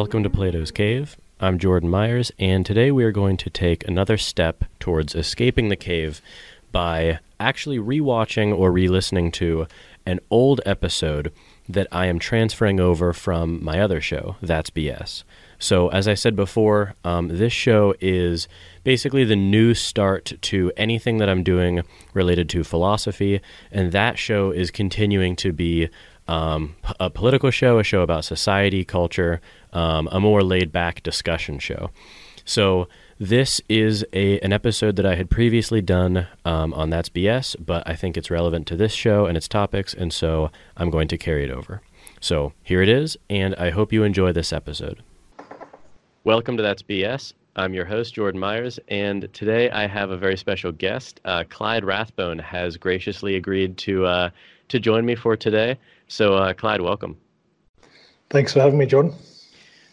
Welcome to Plato's Cave. I'm Jordan Myers, and today we are going to take another step towards escaping the cave by actually rewatching or re listening to an old episode that I am transferring over from my other show, That's BS. So, as I said before, um, this show is basically the new start to anything that I'm doing related to philosophy, and that show is continuing to be um, a political show, a show about society, culture, um, a more laid back discussion show. So, this is a an episode that I had previously done um, on That's BS, but I think it's relevant to this show and its topics, and so I'm going to carry it over. So here it is, and I hope you enjoy this episode. Welcome to That's BS. I'm your host, Jordan Myers, and today I have a very special guest. Uh, Clyde Rathbone has graciously agreed to uh, to join me for today. So, uh, Clyde, welcome. Thanks for having me, Jordan.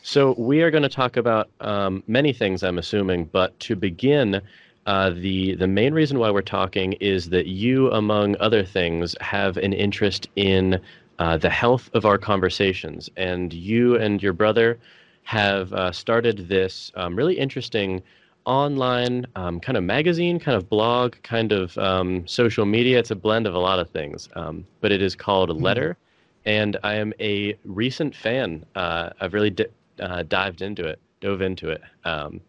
So we are going to talk about um, many things, I'm assuming, but to begin, uh, the the main reason why we're talking is that you, among other things, have an interest in uh, the health of our conversations, and you and your brother have uh, started this um, really interesting online um, kind of magazine, kind of blog, kind of um, social media. It's a blend of a lot of things, um, but it is called mm-hmm. Letter. And I am a recent fan. Uh, I've really di- uh, dived into it, dove into it. Um,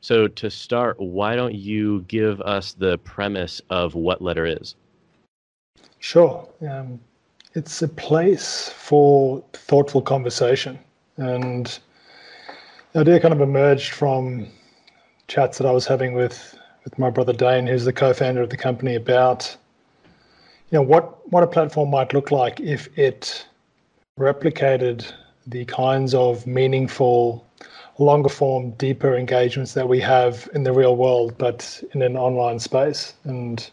so to start, why don't you give us the premise of what letter is? Sure. Um, it's a place for thoughtful conversation, and the idea kind of emerged from chats that I was having with with my brother Dane, who's the co-founder of the company, about you know what what a platform might look like if it replicated the kinds of meaningful, longer form, deeper engagements that we have in the real world, but in an online space. And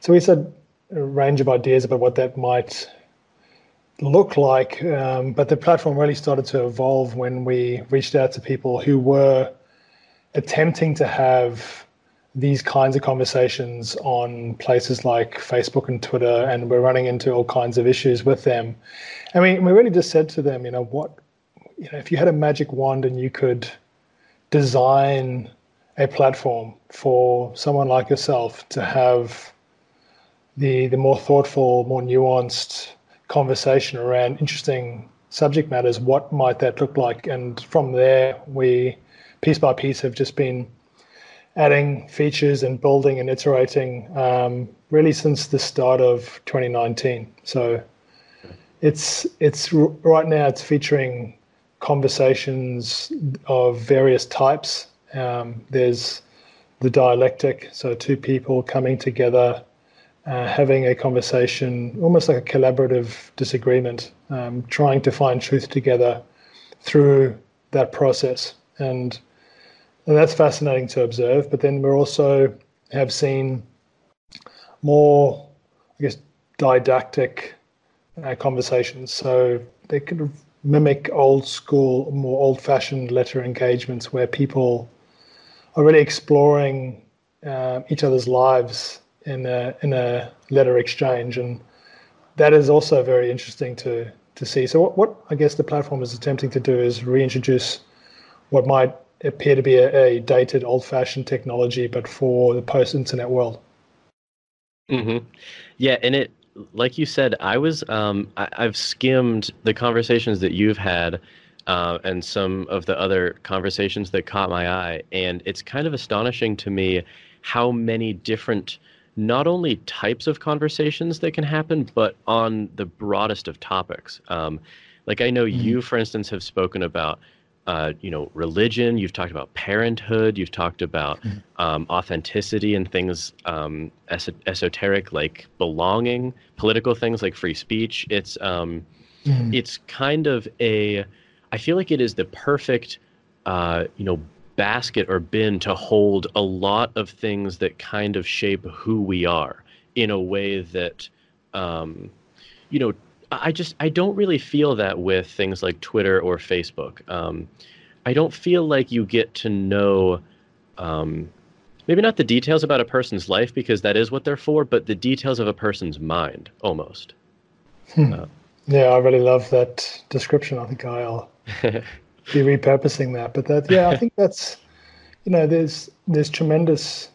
so we said a range of ideas about what that might look like. Um, but the platform really started to evolve when we reached out to people who were attempting to have these kinds of conversations on places like Facebook and Twitter, and we're running into all kinds of issues with them. I mean, we really just said to them, you know, what, you know, if you had a magic wand and you could design a platform for someone like yourself to have the the more thoughtful, more nuanced conversation around interesting subject matters, what might that look like? And from there, we piece by piece have just been adding features and building and iterating um, really since the start of 2019. So it's it's right now it's featuring conversations of various types. Um, there's the dialectic, so two people coming together, uh, having a conversation, almost like a collaborative disagreement, um, trying to find truth together through that process. And and that's fascinating to observe. But then we also have seen more, I guess, didactic uh, conversations. So they of mimic old school, more old fashioned letter engagements where people are really exploring uh, each other's lives in a, in a letter exchange. And that is also very interesting to, to see. So, what, what I guess the platform is attempting to do is reintroduce what might appear to be a, a dated, old-fashioned technology, but for the post-internet world. Mm-hmm. Yeah, and it, like you said, I was, um, I, have skimmed the conversations that you've had, uh, and some of the other conversations that caught my eye, and it's kind of astonishing to me how many different not only types of conversations that can happen, but on the broadest of topics. Um, like I know mm-hmm. you, for instance, have spoken about uh, you know, religion. You've talked about parenthood. You've talked about mm-hmm. um, authenticity and things um, es- esoteric like belonging, political things like free speech. It's um, mm-hmm. it's kind of a. I feel like it is the perfect, uh, you know, basket or bin to hold a lot of things that kind of shape who we are in a way that, um, you know, I just I don't really feel that with things like Twitter or Facebook. Um, I don't feel like you get to know, um, maybe not the details about a person's life because that is what they're for, but the details of a person's mind almost. Hmm. Uh, yeah, I really love that description. I think I'll be repurposing that. But that, yeah, I think that's, you know, there's there's tremendous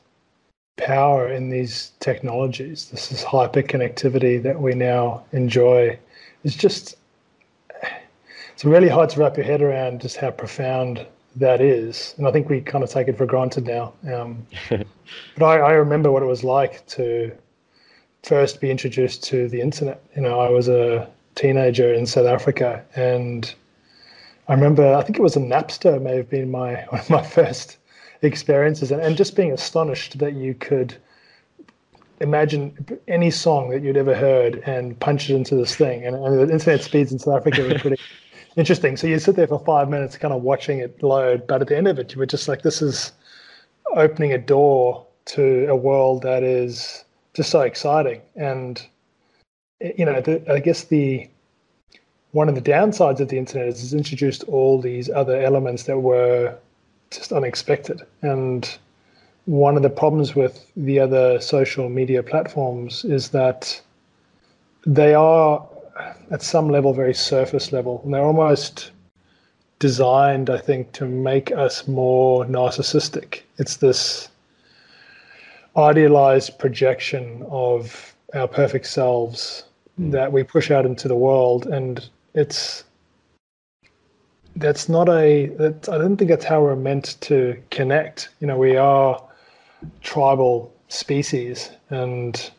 power in these technologies. This is hyper connectivity that we now enjoy. It's just, it's really hard to wrap your head around just how profound that is. And I think we kind of take it for granted now. Um, but I, I remember what it was like to first be introduced to the internet. You know, I was a teenager in South Africa, and I remember I think it was a Napster may have been my one of my first experiences, and, and just being astonished that you could imagine any song that you'd ever heard and punch it into this thing. And, and the internet speeds in South Africa were pretty interesting. So you sit there for five minutes, kind of watching it load, but at the end of it, you were just like, this is opening a door to a world that is just so exciting. And you know, the, I guess the one of the downsides of the internet is it's introduced all these other elements that were just unexpected. And one of the problems with the other social media platforms is that they are at some level very surface level. And they're almost designed i think to make us more narcissistic. It's this idealized projection of our perfect selves mm. that we push out into the world. And it's that's not a that i don't think that's how we're meant to connect. You know we are tribal species and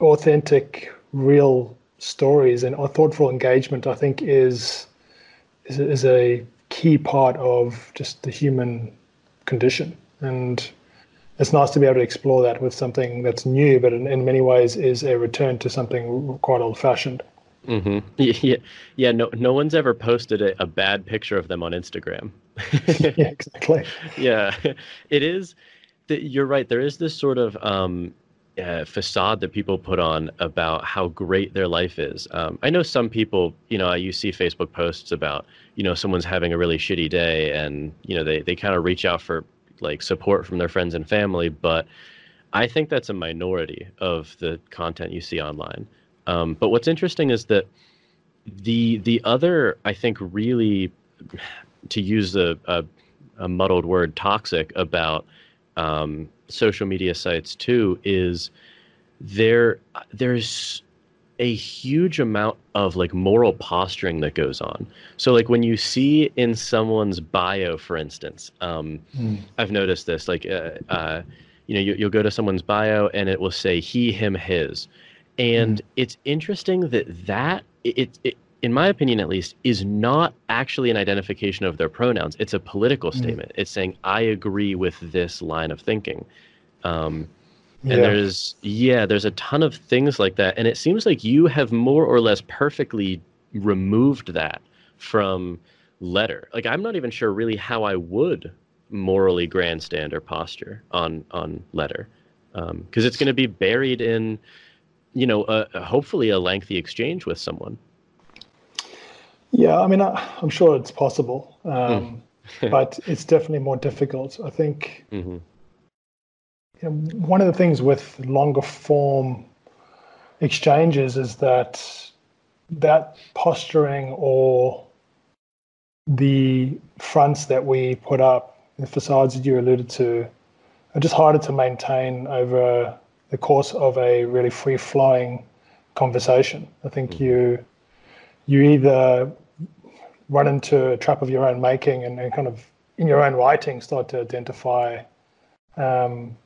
authentic real stories and thoughtful engagement i think is is, is a key part of just the human condition and it's nice to be able to explore that with something that's new, but in, in many ways is a return to something quite old fashioned. Mm-hmm. Yeah, yeah. No, no one's ever posted a, a bad picture of them on Instagram. yeah, exactly. yeah, it is. The, you're right. There is this sort of um, uh, facade that people put on about how great their life is. Um, I know some people, you know, you see Facebook posts about, you know, someone's having a really shitty day, and you know, they they kind of reach out for like support from their friends and family, but I think that's a minority of the content you see online. Um, but what's interesting is that the the other, I think, really, to use a, a, a muddled word, toxic about um, social media sites too, is there there's a huge amount of like moral posturing that goes on. So like when you see in someone's bio, for instance, um, mm. I've noticed this. Like, uh, uh, you know, you, will go to someone's bio and it will say he, him, his, and mm. it's interesting that that it, it, in my opinion at least, is not actually an identification of their pronouns. It's a political mm. statement. It's saying I agree with this line of thinking. Um, and yeah. there's yeah, there's a ton of things like that, and it seems like you have more or less perfectly removed that from letter. Like I'm not even sure really how I would morally grandstand or posture on on letter, because um, it's going to be buried in, you know, a, a, hopefully a lengthy exchange with someone. Yeah, I mean, I, am sure it's possible, um, mm. but it's definitely more difficult. I think. Mm-hmm you know, one of the things with longer form exchanges is that that posturing or the fronts that we put up, the facades that you alluded to, are just harder to maintain over the course of a really free flowing conversation. I think mm-hmm. you you either run into a trap of your own making and, and kind of in your own writing start to identify um,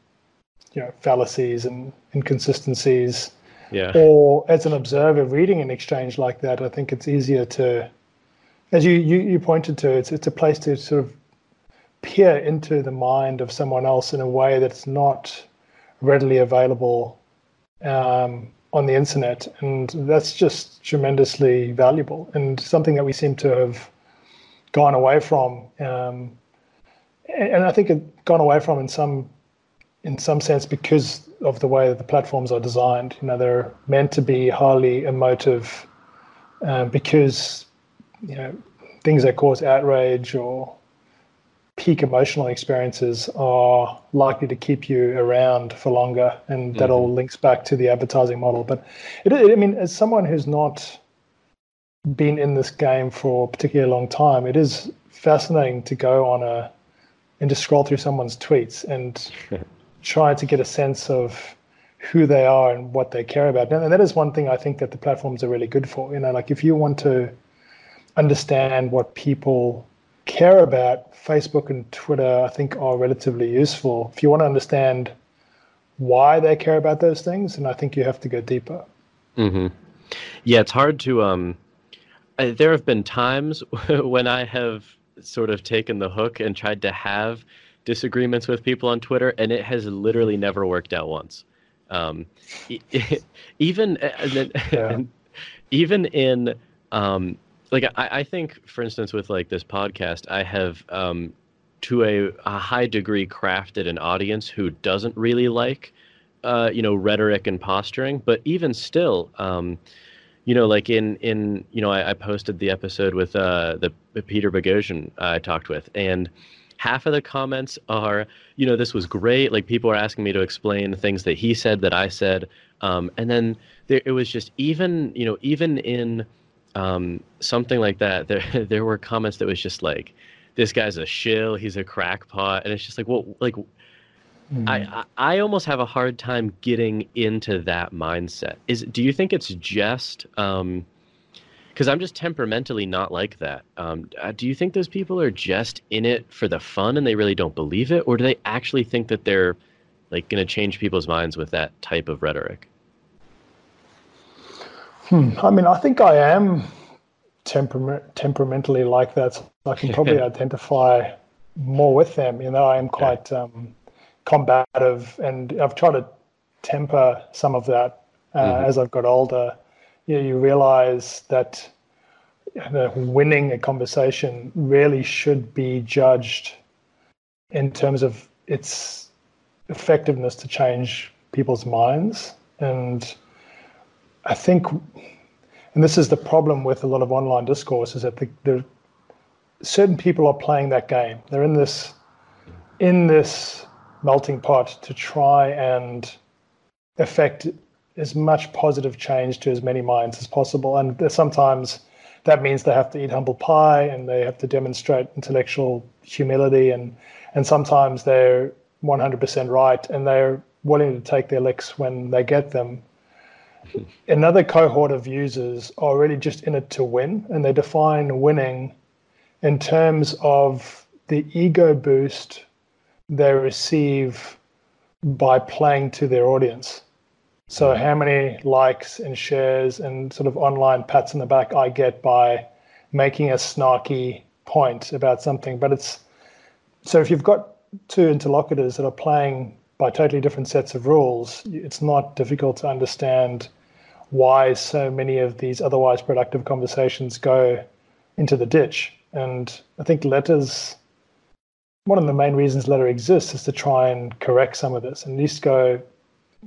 you know fallacies and inconsistencies. Yeah. Or as an observer reading an exchange like that, I think it's easier to, as you you, you pointed to, it's it's a place to sort of peer into the mind of someone else in a way that's not readily available um, on the internet, and that's just tremendously valuable and something that we seem to have gone away from. Um, and I think it gone away from in some in some sense because of the way that the platforms are designed. You know, they're meant to be highly emotive uh, because you know things that cause outrage or peak emotional experiences are likely to keep you around for longer, and that mm-hmm. all links back to the advertising model. But it, I mean, as someone who's not been in this game for a particularly long time, it is fascinating to go on a and just scroll through someone's tweets and try to get a sense of who they are and what they care about. And that is one thing I think that the platforms are really good for. You know, like if you want to understand what people care about, Facebook and Twitter, I think, are relatively useful. If you want to understand why they care about those things, and I think you have to go deeper. Mm-hmm. Yeah, it's hard to. Um, there have been times when I have sort of taken the hook and tried to have disagreements with people on Twitter, and it has literally never worked out once. Um, even yeah. even in um, like I, I, think, for instance, with like this podcast, I have um, to a, a, high degree crafted an audience who doesn't really like uh, you know rhetoric and posturing, but even still. Um, you know, like in in you know, I, I posted the episode with uh, the, the Peter Boghossian I talked with, and half of the comments are, you know, this was great. Like people are asking me to explain things that he said that I said, um, and then there, it was just even, you know, even in um, something like that, there there were comments that was just like, this guy's a shill, he's a crackpot, and it's just like, well, like. Mm. I, I almost have a hard time getting into that mindset. Is do you think it's just um, because I'm just temperamentally not like that. Um, uh, do you think those people are just in it for the fun and they really don't believe it, or do they actually think that they're like going to change people's minds with that type of rhetoric? Hmm. I mean, I think I am temperament temperamentally like that. So I can probably identify more with them. You know, I am quite yeah. um, combative, and I've tried to temper some of that uh, mm-hmm. as I've got older you, know, you realize that winning a conversation really should be judged in terms of its effectiveness to change people's minds. And I think, and this is the problem with a lot of online discourse, is that the, the certain people are playing that game. They're in this in this melting pot to try and affect as much positive change to as many minds as possible. And sometimes that means they have to eat humble pie and they have to demonstrate intellectual humility. And, and sometimes they're 100% right and they're willing to take their licks when they get them. Another cohort of users are really just in it to win, and they define winning in terms of the ego boost they receive by playing to their audience. So how many likes and shares and sort of online pats on the back I get by making a snarky point about something. But it's so if you've got two interlocutors that are playing by totally different sets of rules, it's not difficult to understand why so many of these otherwise productive conversations go into the ditch. And I think letters one of the main reasons letter exists is to try and correct some of this and at least go,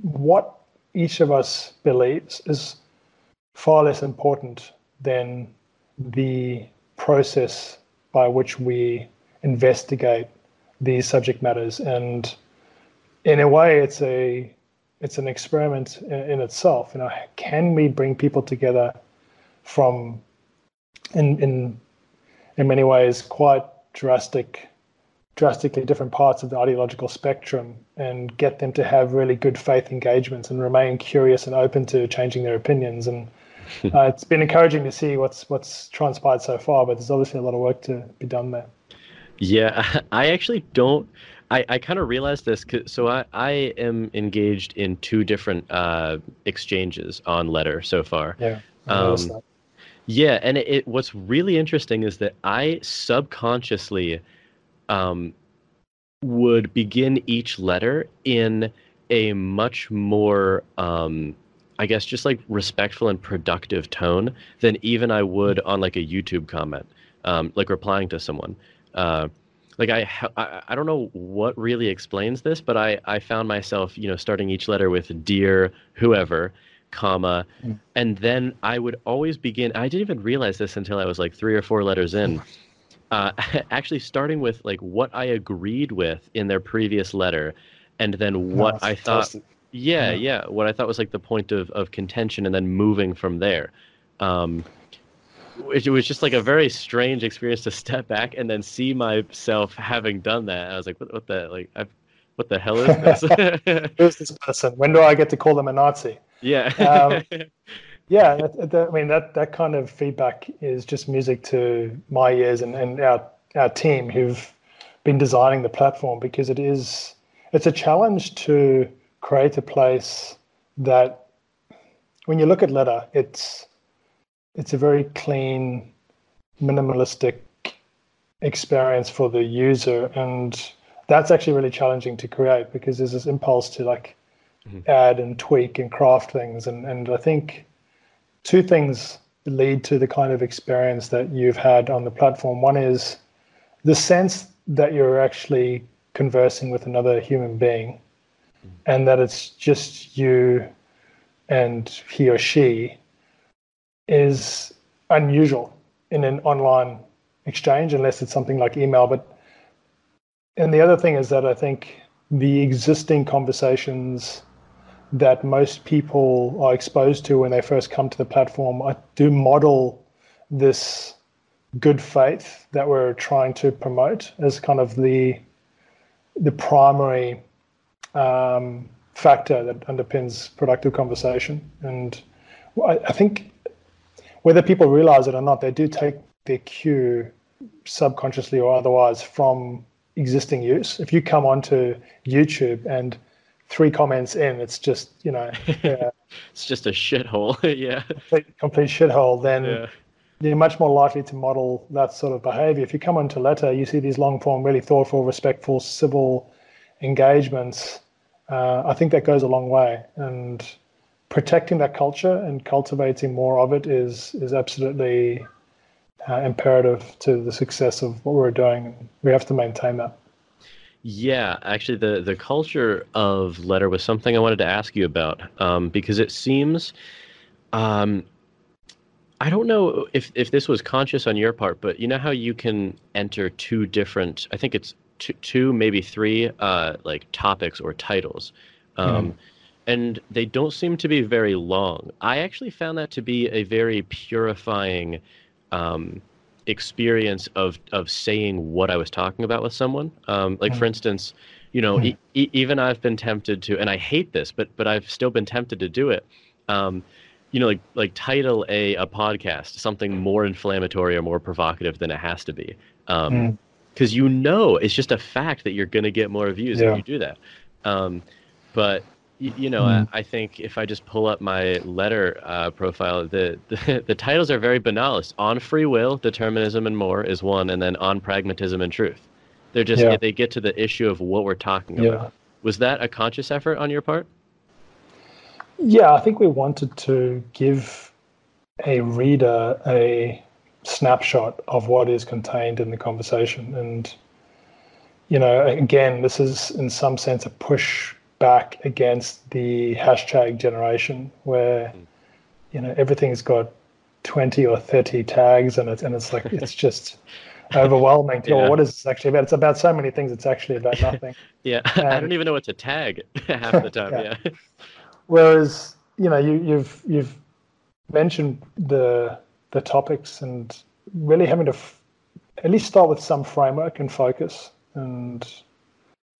what each of us believes is far less important than the process by which we investigate these subject matters and in a way it's a it's an experiment in, in, itself you know can we bring people together from in in in many ways quite drastic drastically different parts of the ideological spectrum and get them to have really good faith engagements and remain curious and open to changing their opinions. And uh, it's been encouraging to see what's what's transpired so far, but there's obviously a lot of work to be done there. Yeah, I actually don't. I, I kind of realized this. so I, I am engaged in two different uh, exchanges on Letter so far. Yeah. Um, yeah, and it, it, what's really interesting is that I subconsciously um, would begin each letter in a much more um, I guess just like respectful and productive tone than even I would on like a YouTube comment, um, like replying to someone. Uh, like I, I, I don't know what really explains this, but I, I found myself, you know, starting each letter with dear whoever, comma, mm. and then I would always begin. I didn't even realize this until I was like three or four letters in. uh, actually starting with like what I agreed with in their previous letter, and then what I thought. Yeah, yeah, yeah, what I thought was like the point of, of contention, and then moving from there. Um, it was just like a very strange experience to step back and then see myself having done that. I was like, what, what the like, I've, what the hell is this? Who's this person? When do I get to call them a Nazi? Yeah. um, yeah, that, that, I mean that that kind of feedback is just music to my ears and, and our our team who've been designing the platform because it is it's a challenge to create a place that when you look at Letter, it's it's a very clean, minimalistic experience for the user, and that's actually really challenging to create because there's this impulse to like mm-hmm. add and tweak and craft things, and and I think two things lead to the kind of experience that you've had on the platform. One is the sense that you're actually conversing with another human being mm-hmm. and that it's just you and he or she is unusual in an online exchange unless it's something like email. But and the other thing is that I think the existing conversations that most people are exposed to when they first come to the platform I do model this good faith that we're trying to promote as kind of the the primary um, factor that underpins productive conversation. And I, I think whether people realize it or not, they do take their cue subconsciously or otherwise from existing use. If you come onto YouTube and three comments in, it's just you know, yeah, it's just a shithole. yeah, complete, complete shithole. Then yeah. you're much more likely to model that sort of behavior. If you come onto Letter, you see these long form, really thoughtful, respectful, civil engagements. Uh, I think that goes a long way, and protecting that culture and cultivating more of it is is absolutely uh, imperative to the success of what we're doing. We have to maintain that. Yeah, actually, the the culture of letter was something I wanted to ask you about um, because it seems. Um, I don't know if, if this was conscious on your part, but you know how you can enter two different, I think it's two, two maybe three, uh, like topics or titles. Um, mm and they don't seem to be very long. I actually found that to be a very purifying um, experience of of saying what I was talking about with someone. Um, like for mm. instance, you know, mm. e- even I've been tempted to, and I hate this, but but I've still been tempted to do it. Um, you know, like like title a a podcast something more inflammatory or more provocative than it has to be. Um, mm because you know it's just a fact that you're going to get more views yeah. if you do that. Um, but you, you know, mm. I, I, think if I just pull up my letter uh, profile, the, the, the titles are very banal. It's on free will, determinism, and more is one, and then on pragmatism and truth. They're just yeah. they get to the issue of what we're talking yeah. about. Was that a conscious effort on your part? Yeah, I think we wanted to give a reader a snapshot of what is contained in the conversation, and you know, again, this is in some sense a push back against the hashtag generation where mm. you know everything's got 20 or 30 tags and it's and it's like it's just overwhelming to yeah. what is this actually about it's about so many things it's actually about nothing yeah and, i don't even know what to tag half the time yeah. yeah. whereas you know you, you've you've mentioned the the topics and really having to f- at least start with some framework and focus and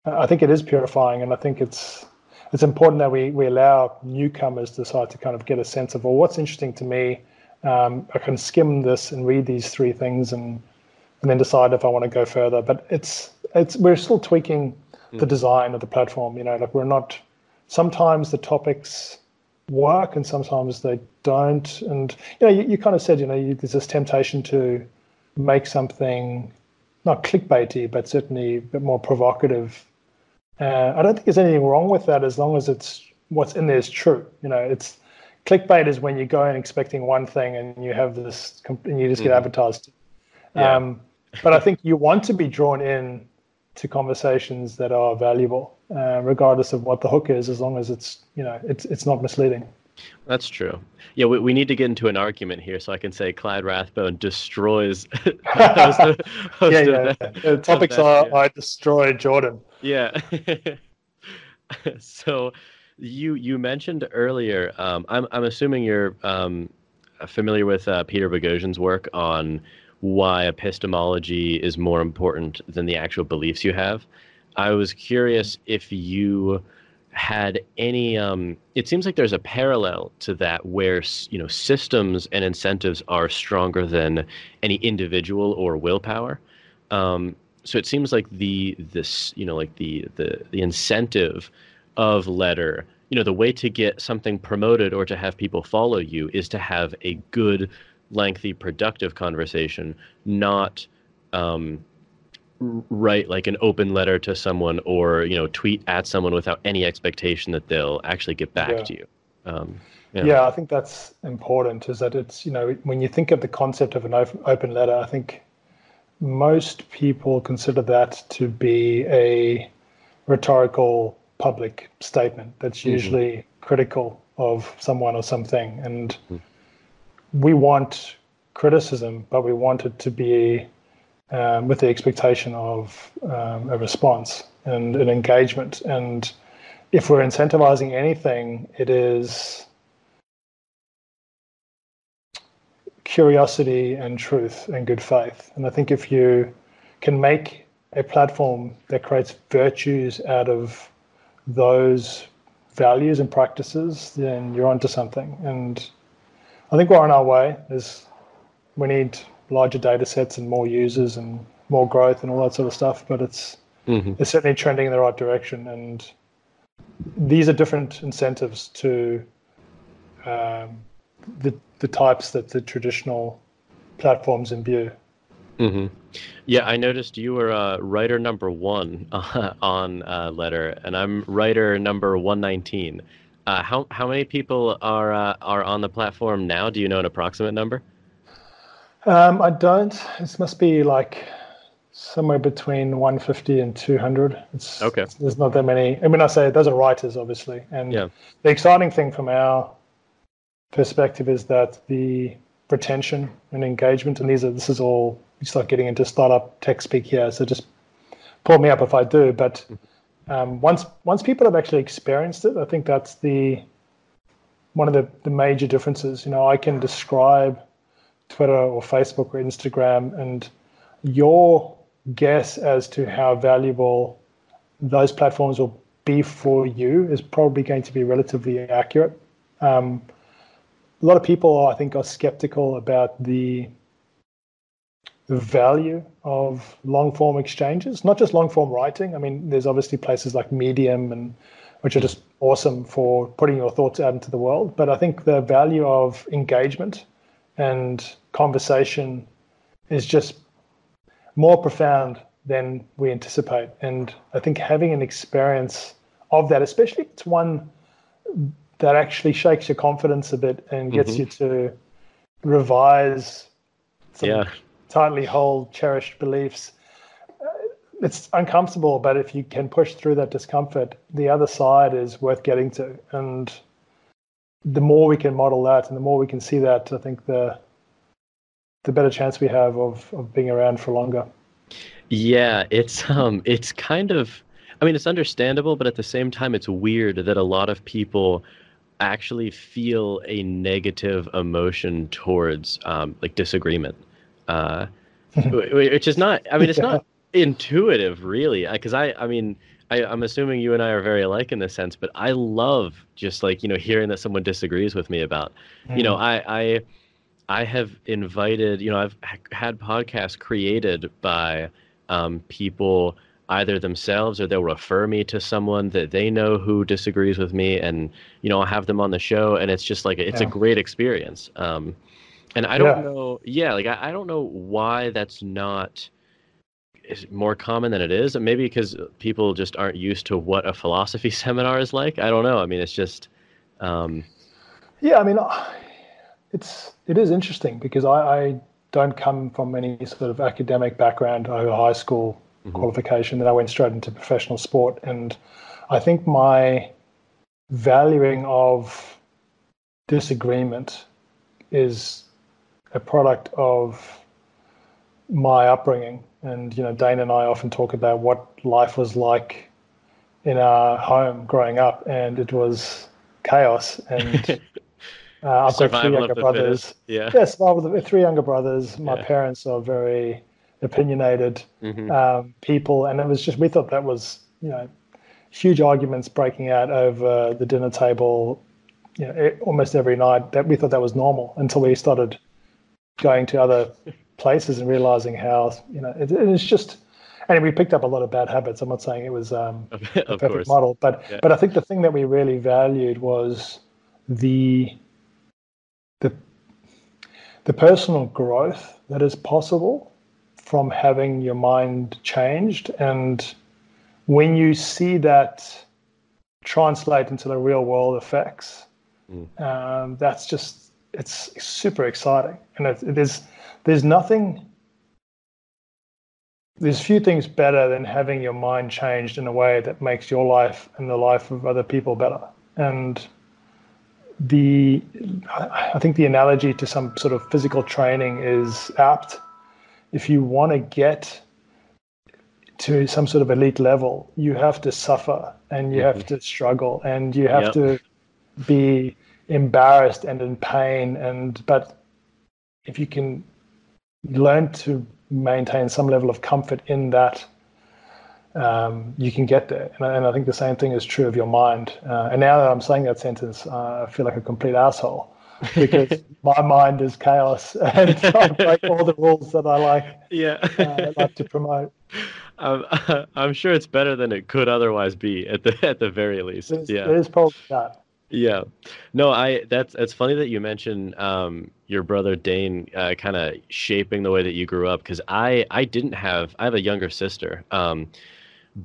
I think it is purifying, and I think it's it's important that we, we allow newcomers to decide to kind of get a sense of well, what's interesting to me. Um, I can skim this and read these three things, and and then decide if I want to go further. But it's it's we're still tweaking mm. the design of the platform. You know, like we're not. Sometimes the topics work, and sometimes they don't. And you know, you, you kind of said, you know, you, there's this temptation to make something not clickbaity, but certainly a bit more provocative uh, I don't think there's anything wrong with that as long as it's what's in there is true. You know, it's clickbait is when you go in expecting one thing and you have this and you just get mm. advertised. Yeah. Um, but I think you want to be drawn in to conversations that are valuable, uh, regardless of what the hook is, as long as it's you know it's it's not misleading. That's true. Yeah, we, we need to get into an argument here so I can say Clyde Rathbone destroys. host of, host yeah, yeah. That, the topics are yeah. I destroy Jordan. Yeah. so you you mentioned earlier, um, I'm, I'm assuming you're um, familiar with uh, Peter Boghossian's work on why epistemology is more important than the actual beliefs you have. I was curious if you had any um, it seems like there's a parallel to that where you know systems and incentives are stronger than any individual or willpower um, so it seems like the this you know like the the the incentive of letter you know the way to get something promoted or to have people follow you is to have a good lengthy productive conversation not um, write like an open letter to someone or you know tweet at someone without any expectation that they'll actually get back yeah. to you um, yeah. yeah. i think that's important is that it's you know when you think of the concept of an open letter i think most people consider that to be a rhetorical public statement that's mm-hmm. usually mm-hmm. critical of someone or something and mm-hmm. we want criticism but we want it to be um, with the expectation of um, a response and an engagement. And if we're incentivizing anything, it is curiosity and truth and good faith. And I think if you can make a platform that creates virtues out of those values and practices, then you're onto something. And I think we're on our way. There's, we need larger data sets and more users and more growth and all that sort of stuff. But it's mm-hmm. it's certainly trending in the right direction. And these are different incentives to um, the the types that the traditional platforms imbue. Mm-hmm. Yeah, I noticed you were uh, writer number one uh, on uh, Letter, and I'm writer number one nineteen. Uh, how how many people are uh, are on the platform now? Do you know an approximate number? Um, I don't. This must be like somewhere between 150 and 200. It's, okay. It's, there's not that many. I mean, I say those are writers, obviously. And yeah. the exciting thing from our perspective is that the retention and engagement, and these are this is all you start getting into startup tech speak here. So just pull me up if I do. But um, once once people have actually experienced it, I think that's the one of the, the major differences. You know, I can describe Twitter or Facebook or Instagram, and your guess as to how valuable those platforms will be for you is probably going to be relatively accurate. Um, a lot of people, I think, are skeptical about the value of long form exchanges, not just long form writing. I mean, there's obviously places like Medium and which are just awesome for putting your thoughts out into the world. But I think the value of engagement and conversation is just more profound than we anticipate. And I think having an experience of that, especially if it's one that actually shakes your confidence a bit and gets mm-hmm. you to revise some yeah. tightly hold, cherished beliefs. It's uncomfortable, but if you can push through that discomfort, the other side is worth getting to. And the more we can model that and the more we can see that, I think the the better chance we have of, of being around for longer. Yeah, it's um it's kind of I mean it's understandable, but at the same time it's weird that a lot of people actually feel a negative emotion towards um, like disagreement. Uh, which is not I mean it's yeah. not intuitive really because I I mean I, am assuming you and I are very alike in this sense, but I love just like you know hearing that someone disagrees with me about. Mm. You know, mm. I I I have invited. You know, I've had podcasts created by um, people either themselves or they'll refer me to someone that they know who disagrees with me, and you know, I'll have them on the show, and it's just like it's yeah. a great experience. Um, and I don't yeah. know, yeah, like I, I don't know why that's not is more common than it is. Maybe because people just aren't used to what a philosophy seminar is like. I don't know. I mean, it's just. Um, yeah, I mean, it's it is interesting because I, I don't come from any sort of academic background. I have a high school mm-hmm. qualification, then I went straight into professional sport, and I think my valuing of disagreement is a product of my upbringing and you know, Dane and I often talk about what life was like in our home growing up, and it was chaos. And Uh, I've got three younger brothers. Fittest. Yeah. Yeah, survival of three younger brothers. My Yeah. parents are very opinionated Mhm. um, people, and it was just we thought that was you know huge arguments breaking out over the dinner table, you know, e- almost every night. That we thought that was normal until we started going to other places and realizing how you know it, it's just. And we picked up a lot of bad habits. I'm not saying it was um, the perfect course. model, but Yeah. but I think the thing that we really valued was the the the personal growth that is possible from having your mind changed and when you see that translate into the real world effects Mm. um, that's just it's super exciting and it, there's there's nothing there's few things better than having your mind changed in a way that makes your life and the life of other people better and the I I think the analogy to some sort of physical training is apt. If you want to get to some sort of elite level, you have to suffer and you have to struggle and you have Yep. to be embarrassed and in pain and but if you can learn to maintain some level of comfort in that um, you can get there. And, I- and I think the same thing is true of your mind. Uh, and now that I'm saying that sentence, uh, I feel like a complete asshole because my mind is chaos and I break all the rules that I like, Yeah. uh, like to promote. I'm, I'm sure it's better than it could otherwise be at the at the very least. There's, yeah. there's probably that. Yeah, no, I that's it's funny that you mentioned um, your brother Dane uh, kind of shaping the way that you grew up because I I didn't have I have a younger sister, um,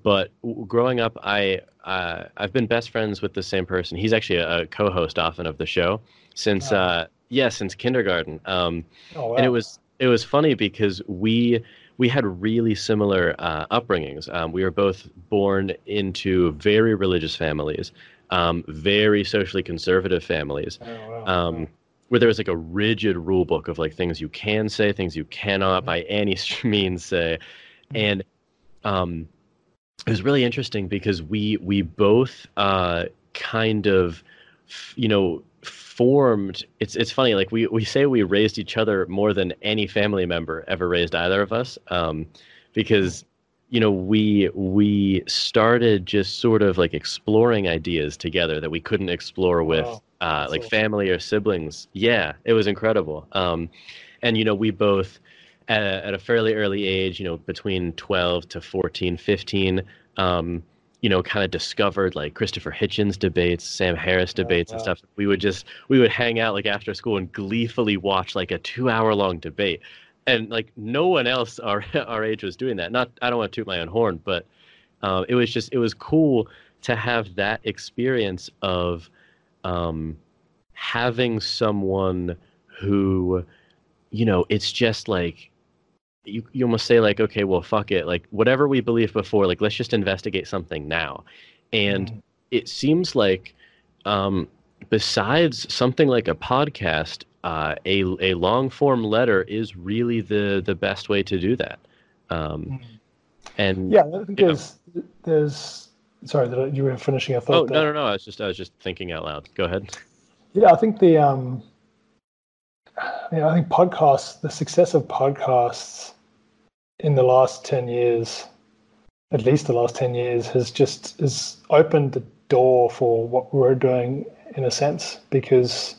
but w- growing up I uh, I've been best friends with the same person. He's actually a, a co-host often of the show since Oh. uh, yeah since kindergarten. Um, Oh, wow. and it was it was funny because we we had really similar uh, upbringings. Um, we were both born into very religious families, um, very socially conservative families, Oh, wow. um, where there was like a rigid rule book of like things you can say, things you cannot by any means say, and um, it was really interesting because we we both uh, kind of you know formed it's it's funny like we we say we raised each other more than any family member ever raised either of us um because you know we we started just sort of like exploring ideas together that we couldn't explore with Wow. uh like awesome. family or siblings yeah it was incredible um and you know we both at a, at a fairly early age you know between 12 to 14 15 um you know, kind of discovered like Christopher Hitchens debates, Sam Harris debates, and wow. stuff. We would just we would hang out like after school and gleefully watch like a two hour long debate, and like no one else our our age was doing that. Not I don't want to toot my own horn, but uh, it was just it was cool to have that experience of um, having someone who, you know, it's just like you, you almost say like okay well fuck it like whatever we believed before like let's just investigate something now and Mm. it seems like um, besides something like a podcast uh, a, a long form letter is really the the best way to do that um, Mm. and yeah, I think yeah. there's, there's, sorry, that you were finishing a thought oh thought. no no no i was just i was just thinking out loud go ahead Yeah, I think the um, yeah, I think podcasts, the success of podcasts in the last ten years, at least the last ten years, has just has opened the door for what we're doing in a sense. Because,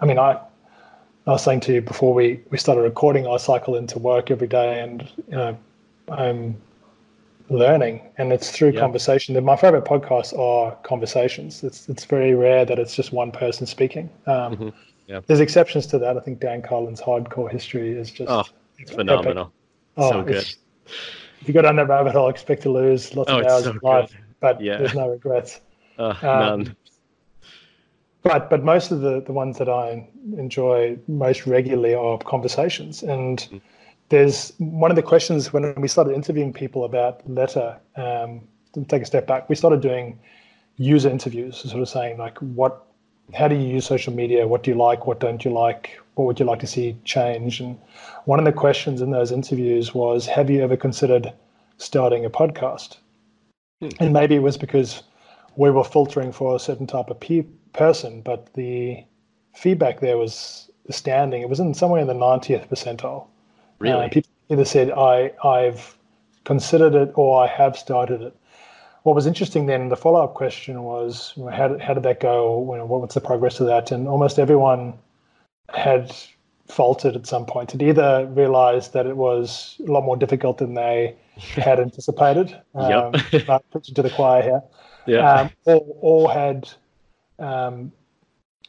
I mean, I I was saying to you before we we started recording, I cycle into work every day, and you know, I'm learning, and it's through Yeah. conversation. My favorite podcasts are conversations. It's it's very rare that it's just one person speaking. Um, Mhm. Yeah. There's exceptions to that. I think Dan Carlin's hardcore history is just oh it's phenomenal Oh, so good. If you go down that rabbit hole, expect to lose lots oh of hours so of life, good but Yeah. there's no regrets. uh, Um, none But but most of the, the ones that I enjoy most regularly are conversations. And Mm. there's one of the questions when we started interviewing people about letter. Um, to take a step back, we started doing user interviews, sort of saying like, what, how do you use social media? What do you like? What don't you like? What would you like to see change? And one of the questions in those interviews was, have you ever considered starting a podcast? Hmm. And maybe it was because we were filtering for a certain type of pe- person, but the feedback there was astounding. It was in somewhere in the 90th percentile. Really? Uh, people either said, I, I've considered it or I have started it. What was interesting then, the follow up question was, how did, how did that go? What was the progress of that? And almost everyone had faltered at some point. It either realized that it was a lot more difficult than they had anticipated. Yep. Um, preaching to the choir here. Yeah. Um, or, or had um,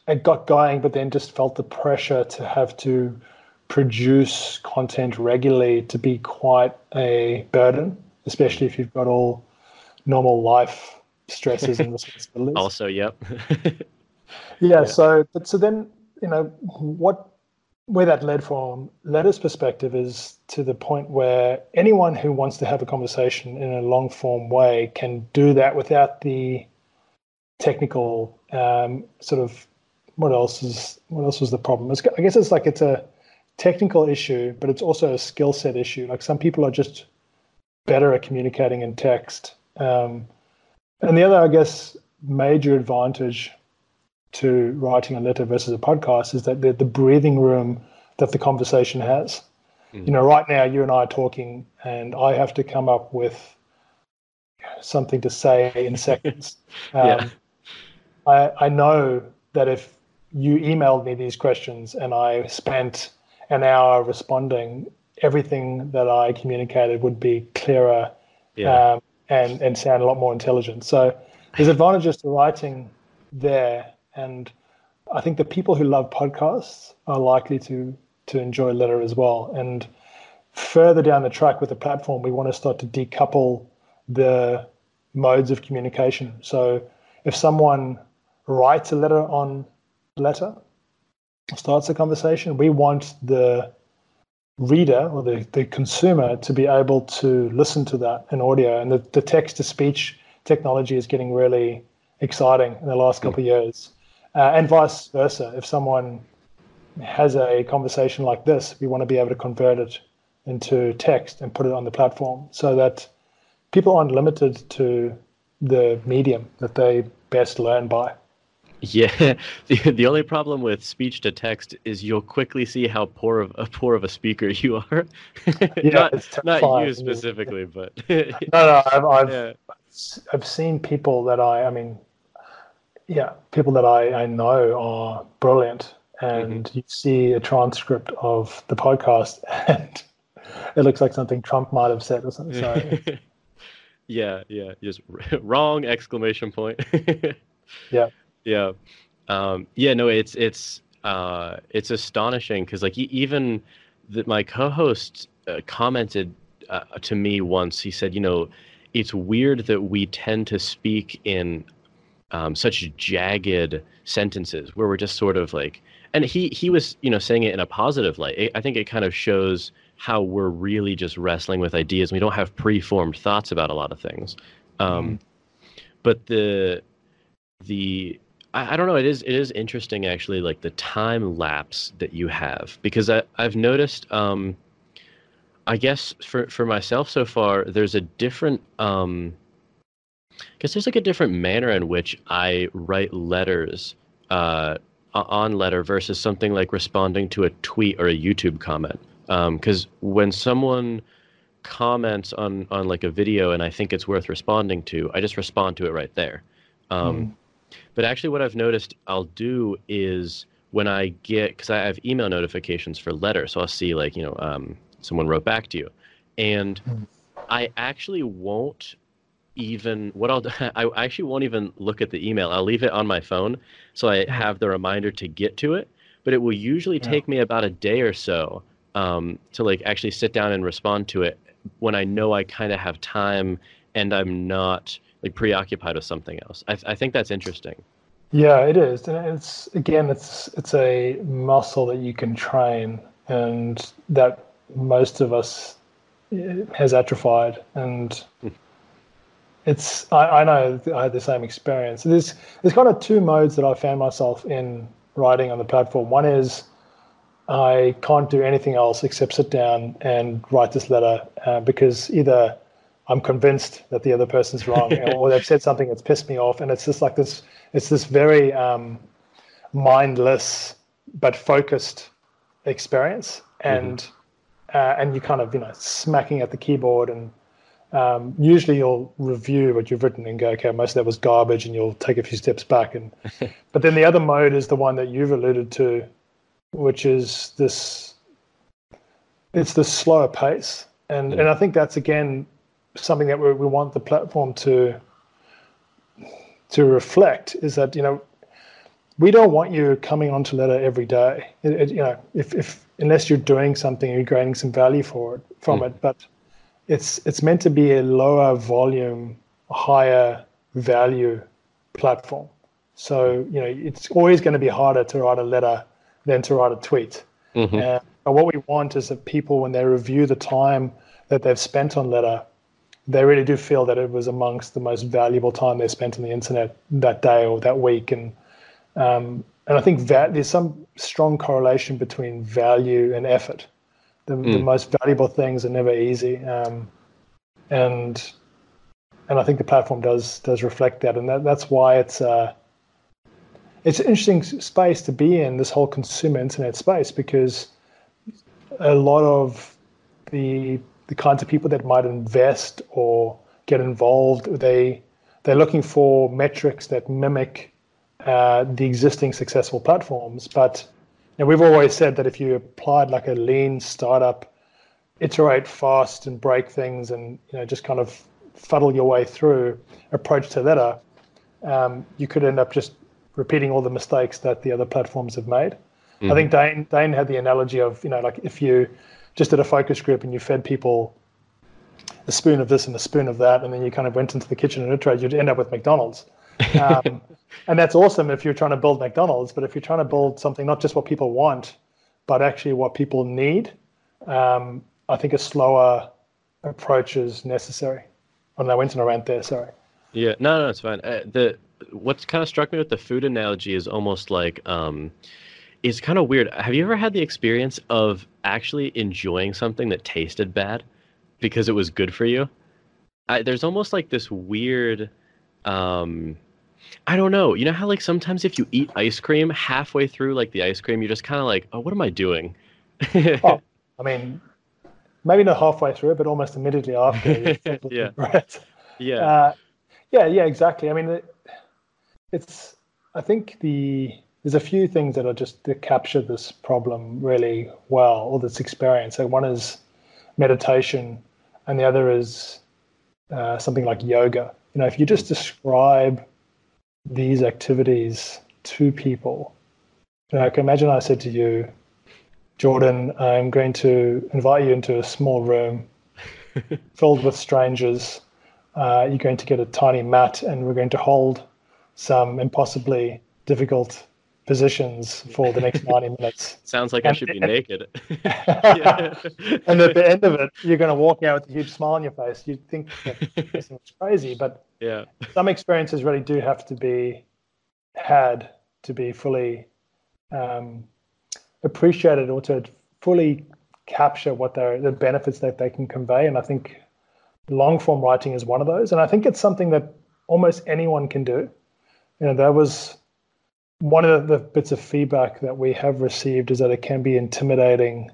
it got going, but then just felt the pressure to have to produce content regularly to be quite a burden, especially if you've got all normal life stresses and responsibilities. Also, yep. yeah, Yeah. So, but so then you know what where that led from Letter's perspective is to the point where anyone who wants to have a conversation in a long form way can do that without the technical um, sort of what else is what else was the problem? It's, I guess it's like it's a technical issue, but it's also a skill set issue. Like some people are just better at communicating in text, um, and the other, I guess, major advantage to writing a letter versus a podcast is that the, the breathing room that the conversation has. Mm. You know, right now you and I are talking, and I have to come up with something to say in seconds. Um, Yeah. I, I know that if you emailed me these questions and I spent an hour responding, everything that I communicated would be clearer Yeah. um, and and sound a lot more intelligent. So there's advantages to writing there, and I think the people who love podcasts are likely to to enjoy letter as well. And further down the track with the platform, we want to start to decouple the modes of communication. So if someone writes a letter on letter, starts a conversation, we want the reader or the, the consumer to be able to listen to that in audio. And the, the text to speech technology is getting really exciting in the last couple of years. Uh, and vice versa. If someone has a conversation like this, we want to be able to convert it into text and put it on the platform so that people aren't limited to the medium that they best learn by. Yeah, the the only problem with speech to text is you'll quickly see how poor of a poor of a speaker you are. not it's not terrifying. you specifically, but No, no, I've, I've, yeah, I've seen people that I, I mean, yeah, people that I, I know are brilliant. And mm-hmm. you see a transcript of the podcast and it looks like something Trump might have said or something. So, yeah, yeah, just wrong exclamation point. yeah. Yeah. Um, yeah, no, it's it's uh, it's astonishing because like even that my co-host uh, commented uh, to me once. He said, you know, it's weird that we tend to speak in um, such jagged sentences where we're just sort of like, and he he was you know saying it in a positive light. It, I think it kind of shows how we're really just wrestling with ideas. We don't have preformed thoughts about a lot of things. Um, But the the I, I don't know. It is it is interesting actually, like the time lapse that you have because I I've noticed. Um, I guess for for myself so far, there's a different. Um, guess there's like a different manner in which I write letters uh, on letter versus something like responding to a tweet or a YouTube comment. Because when someone comments on on like a video and I think it's worth responding to, I just respond to it right there. Um, But actually, what I've noticed I'll do is when I get because I have email notifications for letters, so I'll see like you know um, someone wrote back to you, and Mm. I actually won't even what I'll do, I actually won't even look at the email. I'll leave it on my phone so I have the reminder to get to it. But it will usually Yeah. take me about a day or so um, to like actually sit down and respond to it when I know I kind of have time and I'm not like preoccupied with something else. I, I think that's interesting. Yeah, it is. And it's again, it's it's a muscle that you can train, and that most of us eh, has atrophied. And it's I, I know I had the same experience. There's there's kind of two modes that I found myself in writing on the platform. One is I can't do anything else except sit down and write this letter uh, because either I'm convinced that the other person's wrong or they've said something that's pissed me off, and it's just like this. It's this very um, mindless but focused experience, and mm-hmm. uh, and you kind of you know smacking at the keyboard and um, usually you'll review what you've written and go, okay, most of that was garbage, and you'll take a few steps back. And but then the other mode is the one that you've alluded to, which is this. It's the slower pace, and and I think that's again something that we, we want the platform to to reflect is that you know we don't want you coming onto letter every day. It, it, you know, if, if unless you're doing something, you're gaining some value for it from mm. it. But it's it's meant to be a lower volume, higher value platform. So you know it's always going to be harder to write a letter than to write a tweet. Mm-hmm. Uh, and what we want is that people, when they review the time that they've spent on letter, they really do feel that it was amongst the most valuable time they spent on the internet that day or that week. And um, and I think that there's some strong correlation between value and effort the, mm. the most valuable things are never easy um, and and I think the platform does does reflect that and that, that's why it's uh, it's an interesting space to be in this whole consumer internet space because a lot of the the kinds of people that might invest or get involved they they're looking for metrics that mimic uh, the existing successful platforms but and we've always said that if you applied like a lean startup, iterate fast and break things and you know just kind of fuddle your way through approach to letter, um, you could end up just repeating all the mistakes that the other platforms have made. Mm. I think Dane Dane had the analogy of you know like if you just did a focus group and you fed people a spoon of this and a spoon of that, and then you kind of went into the kitchen and iterated, you'd end up with McDonald's. Um, and that's awesome if you're trying to build McDonald's, but if you're trying to build something not just what people want, but actually what people need, um, I think a slower approach is necessary. Oh, I went in a rant there. Sorry. Yeah, no, no, it's fine. Uh, the what's kind of struck me with the food analogy is almost like um, it's kind of weird. Have you ever had the experience of actually enjoying something that tasted bad because it was good for you? I, there's almost like this weird um, I don't know. You know how like sometimes if you eat ice cream halfway through like the ice cream, you're just kind of like, oh, what am I doing? oh, I mean, maybe not halfway through, but almost immediately after. yeah. Yeah. Uh, yeah. Yeah. Exactly. I mean, it, it's. I think the there's a few things that are just to capture this problem really well, or this experience. So one is meditation, and the other is uh, something like yoga. You know, if you just describe these activities to people. Like imagine I said to you, Jordan, I'm going to invite you into a small room filled with strangers. Uh, you're going to get a tiny mat, and we're going to hold some impossibly difficult positions for the next 90 minutes. Sounds like and, I should be naked. and at the end of it, you're going to walk out with a huge smile on your face. You'd think this is crazy, but yeah, some experiences really do have to be had to be fully um, appreciated or to fully capture what they're the benefits that they can convey. And I think long form writing is one of those. And I think it's something that almost anyone can do. You know, that was one of the bits of feedback that we have received is that it can be intimidating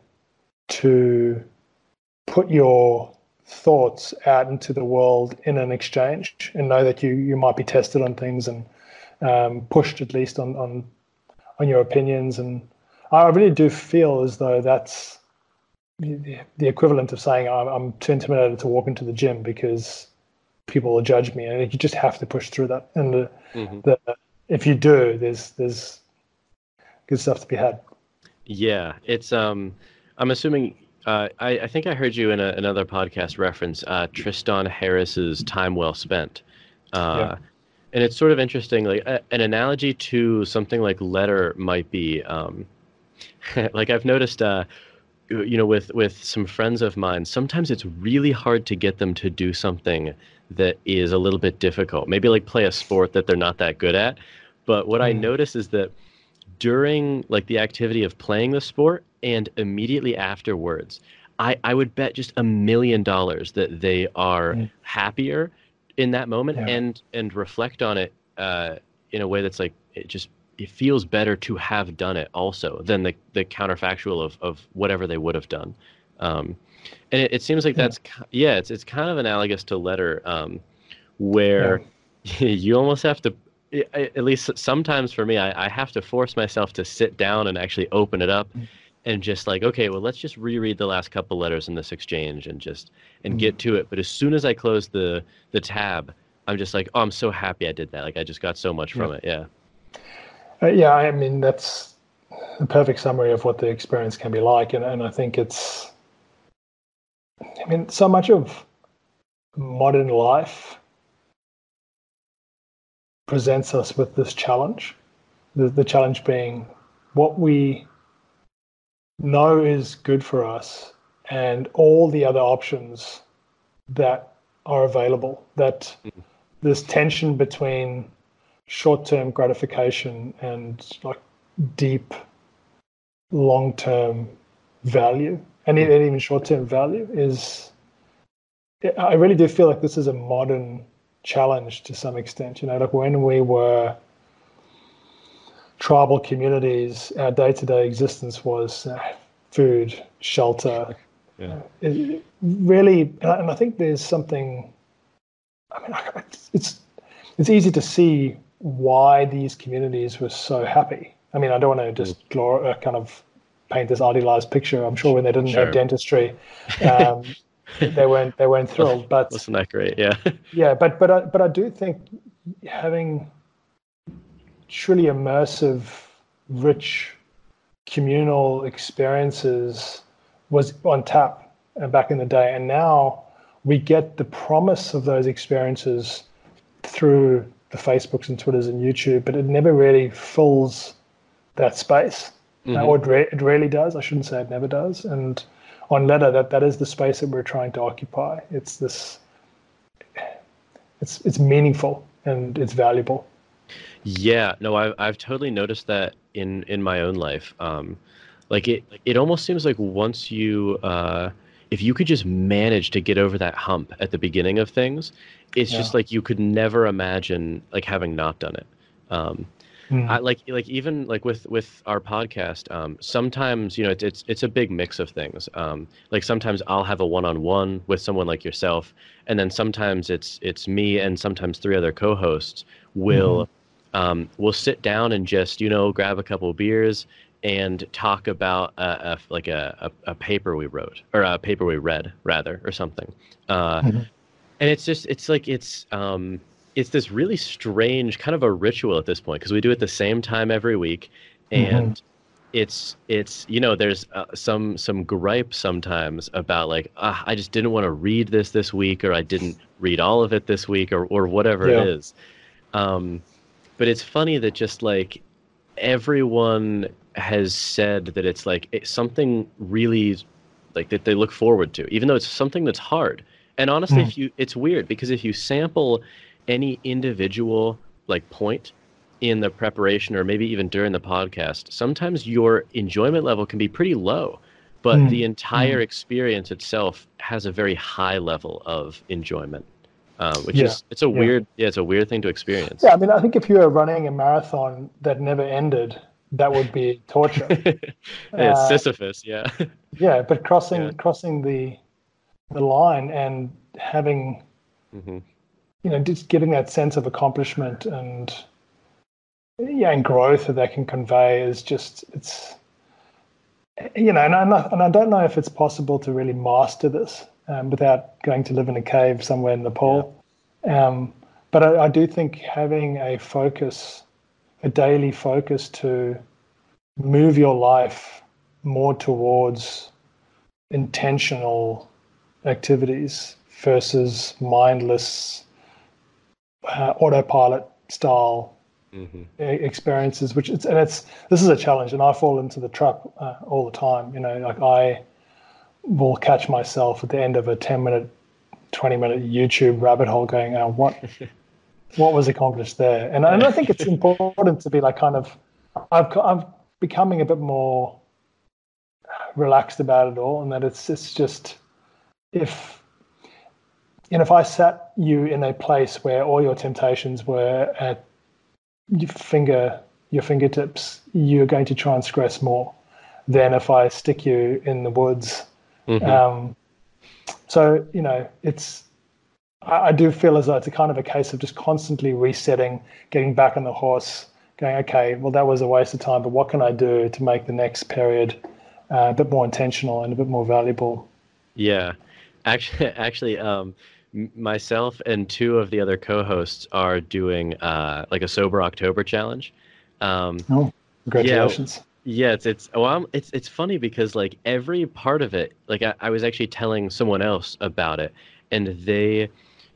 to put your thoughts out into the world in an exchange and know that you you might be tested on things and um, pushed at least on on on your opinions. And I really do feel as though that's the, the equivalent of saying I'm, I'm too intimidated to walk into the gym because people will judge me. And you just have to push through that. And the, mm-hmm. the if you do, there's there's good stuff to be had. Yeah, it's um, I'm assuming. Uh, I, I think I heard you in a, another podcast reference uh, Tristan Harris's "Time Well Spent," uh, yeah. and it's sort of interesting. Like a, an analogy to something like letter might be, um, like I've noticed, uh, you know, with with some friends of mine, sometimes it's really hard to get them to do something that is a little bit difficult. Maybe like play a sport that they're not that good at. But what mm. I notice is that during like the activity of playing the sport and immediately afterwards, I, I would bet just a million dollars that they are mm. happier in that moment yeah. and and reflect on it uh, in a way that's like it just it feels better to have done it also than the the counterfactual of of whatever they would have done. Um, and it, it seems like that's yeah, it's it's kind of analogous to letter, um, where yeah. you almost have to. At least sometimes for me, I, I have to force myself to sit down and actually open it up, mm. and just like, okay, well, let's just reread the last couple letters in this exchange and just and get to it. But as soon as I close the the tab, I'm just like, oh, I'm so happy I did that. Like I just got so much from it. Yeah. Uh, yeah, I mean that's the perfect summary of what the experience can be like, and and I think it's I mean, so much of modern life presents us with this challenge. The, the challenge being what we know is good for us and all the other options that are available. That mm-hmm. this tension between short term gratification and like deep long term value and even short term value is I really do feel like this is a modern challenge to some extent. You know, like when we were tribal communities, our day to day existence was uh, food, shelter. Yeah. It, really, and I think there's something. I mean, it's it's easy to see why these communities were so happy. I mean, I don't want to just mm. glor- uh, kind of paint this idealized picture. I'm sure when they didn't sure. have dentistry, um, they weren't they weren't thrilled. But wasn't that great? Yeah. yeah, but but I, but I do think having truly immersive, rich, communal experiences was on tap uh, back in the day, and now we get the promise of those experiences through the Facebooks and Twitters and YouTube, but it never really fills that space. Mm-hmm. or it, re- it rarely does. I shouldn't say it never does. And on Letter, that that is the space that we're trying to occupy. It's this. It's it's meaningful and it's valuable. Yeah, no, I've I've totally noticed that in in my own life. Um, like it it almost seems like once you uh, if you could just manage to get over that hump at the beginning of things, it's yeah. just like you could never imagine like having not done it. Um, Mm. I, like like even like with with our podcast, um, sometimes you know it's, it's it's a big mix of things. Um, like sometimes I'll have a one on one with someone like yourself, and then sometimes it's it's me and sometimes three other co-hosts will mm. um, will sit down and just you know grab a couple beers and talk about a, a like a, a, a, paper we wrote or a paper we read rather or something. Uh, mm-hmm. And it's just it's like it's um, it's this really strange kind of a ritual at this point because we do it the same time every week, mm-hmm. and mm-hmm. it's it's you know there's uh, some some gripe sometimes about like ah, I just didn't want to read this this week or I didn't read all of it this week or or whatever yeah. it is. Um, but it's funny that just like everyone has said that it's like it's something really like that they look forward to, even though it's something that's hard. And honestly, mm. if you, it's weird because if you sample any individual like point in the preparation or maybe even during the podcast, sometimes your enjoyment level can be pretty low, but mm. the entire mm. experience itself has a very high level of enjoyment. Uh, which yeah. is it's a yeah. weird yeah it's a weird thing to experience. Yeah, I mean I think if you were running a marathon that never ended, that would be torture. yeah, uh, Sisyphus, yeah. yeah, but crossing yeah. crossing the the line and having mm-hmm you know, just getting that sense of accomplishment and yeah, and growth that they can convey is just it's you know, and I and I don't know if it's possible to really master this um, without going to live in a cave somewhere in Nepal. Yeah. Um, but I, I do think having a focus, a daily focus to move your life more towards intentional activities versus mindless uh, autopilot style mm-hmm. experiences, which it's and it's this is a challenge, and I fall into the trap uh, all the time. You know, like I will catch myself at the end of a ten minute, twenty minute YouTube rabbit hole, going, oh, "What, what was accomplished there?" And and I think it's important to be like kind of, I've I'm becoming a bit more relaxed about it all, and that it's it's just if and if I sat you in a place where all your temptations were at your finger your fingertips, you're going to transgress more than if I stick you in the woods. Mm-hmm. Um, so you know, it's I, I, do feel as though it's a kind of a case of just constantly resetting, getting back on the horse, going, okay, well that was a waste of time, but what can I do to make the next period uh, a bit more intentional and a bit more valuable? Yeah, actually, actually, um, myself and two of the other co-hosts are doing uh, like a sober October challenge. Um, oh, congratulations! Yeah, yeah, it's it's well, I'm, it's it's funny because like every part of it, like I, I was actually telling someone else about it, and they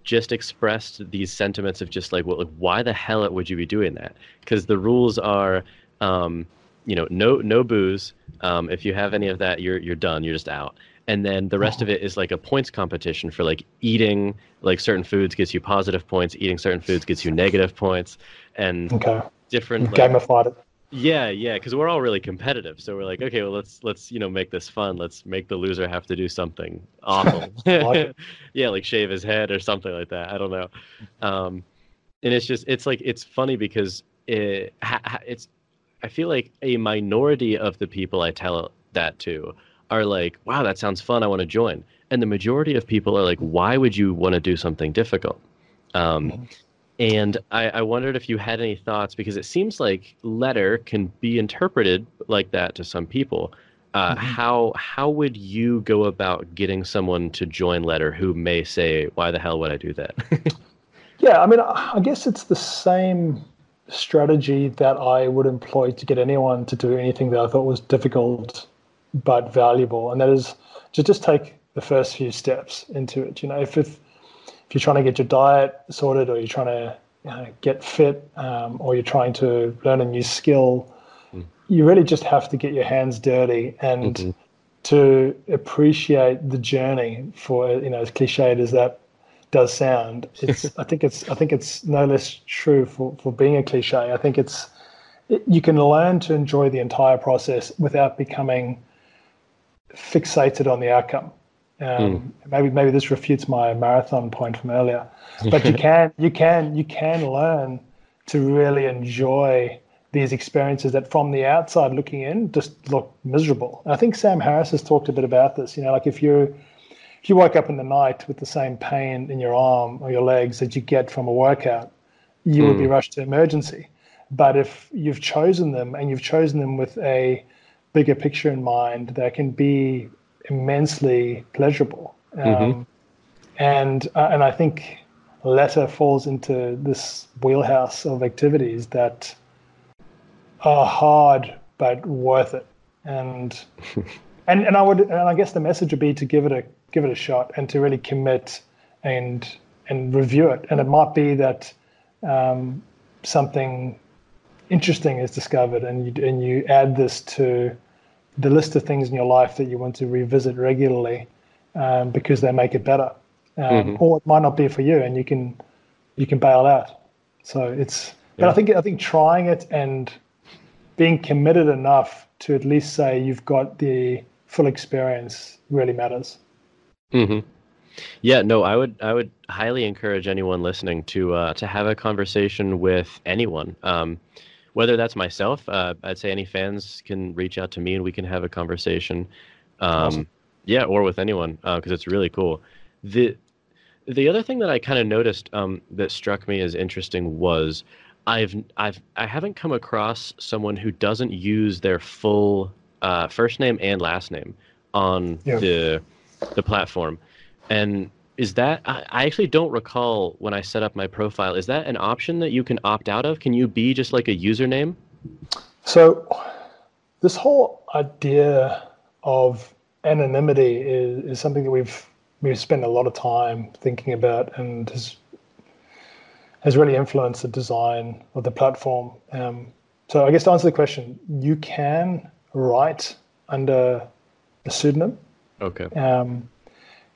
just expressed these sentiments of just like, well, like, why the hell would you be doing that? Because the rules are, um, you know, no no booze. Um, if you have any of that, you're you're done. You're just out and then the rest of it is like a points competition for like eating like certain foods gets you positive points eating certain foods gets you negative points and okay. different like, gamified it. Yeah yeah because we're all really competitive so we're like okay well let's let's you know make this fun. Let's make the loser have to do something awful. Yeah like shave his head or something like that i don't know. Um and it's just it's like it's funny because it it's i feel like a minority of the people i tell that to are like, wow, that sounds fun. I want to join. And the majority of people are like, why would you want to do something difficult? Um, mm-hmm. And I, I, wondered if you had any thoughts because it seems like letter can be interpreted like that to some people. Uh, mm-hmm. How how would you go about getting someone to join letter who may say, "Why the hell would I do that?" yeah, I mean, I guess it's the same strategy that I would employ to get anyone to do anything that I thought was difficult but valuable, and that is to just take the first few steps into it. You know, if if, if you're trying to get your diet sorted, or you're trying to you know, get fit, um, or you're trying to learn a new skill, mm. you really just have to get your hands dirty and mm-hmm. to appreciate the journey. For you know, as cliched as that does sound, it's I think it's I think it's no less true for for being a cliche. I think it's you can learn to enjoy the entire process without becoming fixated on the outcome. Um, mm. Maybe maybe this refutes my marathon point from earlier, but you can you can you can learn to really enjoy these experiences that from the outside looking in just look miserable. And I think Sam Harris has talked a bit about this. You know, like if you if you woke up in the night with the same pain in your arm or your legs that you get from a workout, you mm. would be hmm. rushed to emergency. But if you've chosen them and you've chosen them with a bigger picture in mind that can be immensely pleasurable. Um, mm-hmm. And uh, and I think letter falls into this wheelhouse of activities that are hard but worth it. And and and I would and I guess the message would be to give it a give it a shot and to really commit and and review it. And it might be that um, something interesting is discovered and you and you add this to the list of things in your life that you want to revisit regularly um, because they make it better um, mm-hmm. or it might not be for you and you can you can bail out so it's but i think i think trying it and being committed enough to at least say you've got the full experience really matters mm-hmm. Yeah, no, I would I would highly encourage anyone listening to uh, to have a conversation with anyone. Um, whether that's myself, uh, I'd say any fans can reach out to me and we can have a conversation. Um, awesome. Yeah, or with anyone because uh, it's really cool. The the other thing that I kind of noticed um, that struck me as interesting was I've I've I haven't come across someone who doesn't use their full uh, first name and last name on yeah. the the platform, and is that I, I actually don't recall when I set up my profile. Is that an option that you can opt out of? Can you be just like a username? So, this whole idea of anonymity is, is something that we've we've spent a lot of time thinking about and has has really influenced the design of the platform. Um, so I guess to answer the question, you can write under a pseudonym. Okay. Um,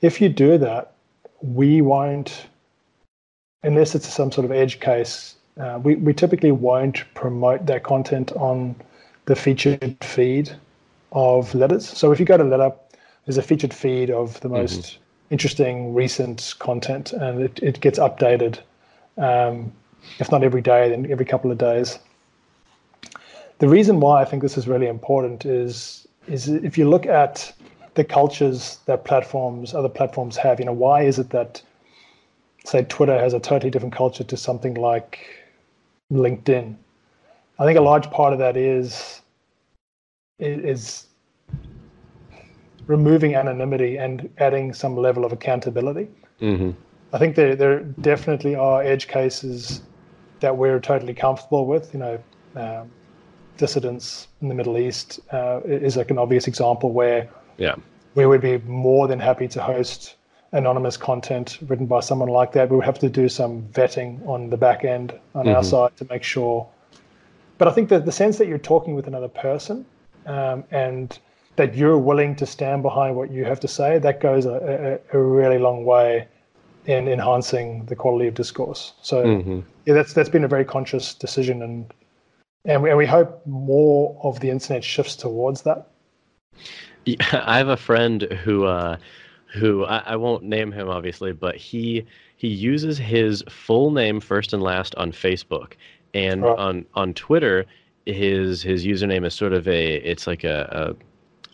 if you do that, we won't, unless it's some sort of edge case, uh, we, we typically won't promote that content on the featured feed of letters. So if you go to letter, there's a featured feed of the most mm-hmm. interesting recent content, and it, it gets updated, um, if not every day, then every couple of days. the reason why I think this is really important is is if you look at the cultures that platforms, other platforms have, you know, why is it that say Twitter has a totally different culture to something like LinkedIn? I think a large part of that is is removing anonymity and adding some level of accountability. Mm-hmm. I think there there definitely are edge cases that we're totally comfortable with. You know, um, dissidents in the Middle East uh, is like an obvious example where yeah we would be more than happy to host anonymous content written by someone like that. We would have to do some vetting on the back end on mm-hmm. our side to make sure. But I think that the sense that you're talking with another person um, and that you're willing to stand behind what you have to say, that goes a, a, a really long way in enhancing the quality of discourse. So mm-hmm. yeah, that's that's been a very conscious decision, and and we, and we hope more of the internet shifts towards that. I have a friend who uh, who I, I won't name him obviously, but he he uses his full name first and last on Facebook, and right. on on Twitter, his his username is sort of a it's like a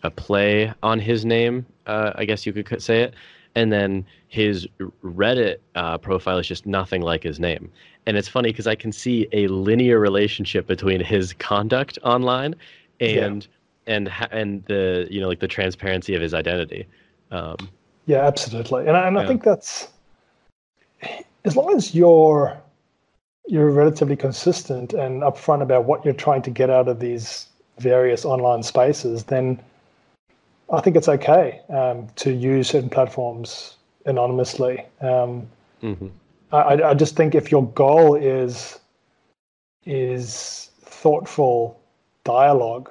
a, a play on his name, uh, I guess you could say it, and then his Reddit uh, profile is just nothing like his name. And it's funny because I can see a linear relationship between his conduct online and yeah. And and the you know like the transparency of his identity. Um, yeah, absolutely, and I, and I think that's as long as you're you're relatively consistent and upfront about what you're trying to get out of these various online spaces, then I think it's okay um, to use certain platforms anonymously. Um, mm-hmm. I, I just think if your goal is is thoughtful dialogue,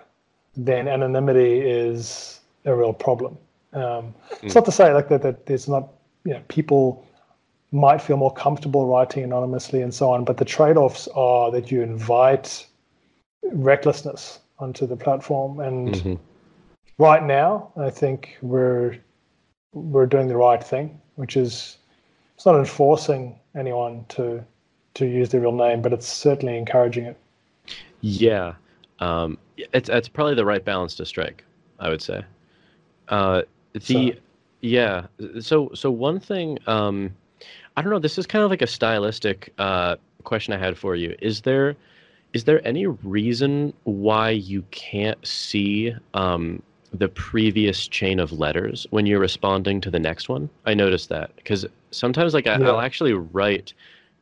then anonymity is a real problem. Um, mm. It's not to say like that that there's not you know people might feel more comfortable writing anonymously and so on, but the trade-offs are that you invite recklessness onto the platform and mm-hmm right now, I think we're we're doing the right thing, which is it's not enforcing anyone to to use their real name, but it's certainly encouraging it. Yeah, um, it's it's probably the right balance to strike. I would say. Uh, the so. yeah, so so one thing, um, I don't know. This is kind of like a stylistic uh, question I had for you. Is there is there any reason why you can't see um, the previous chain of letters when you're responding to the next one. I noticed that because sometimes like I, will actually write,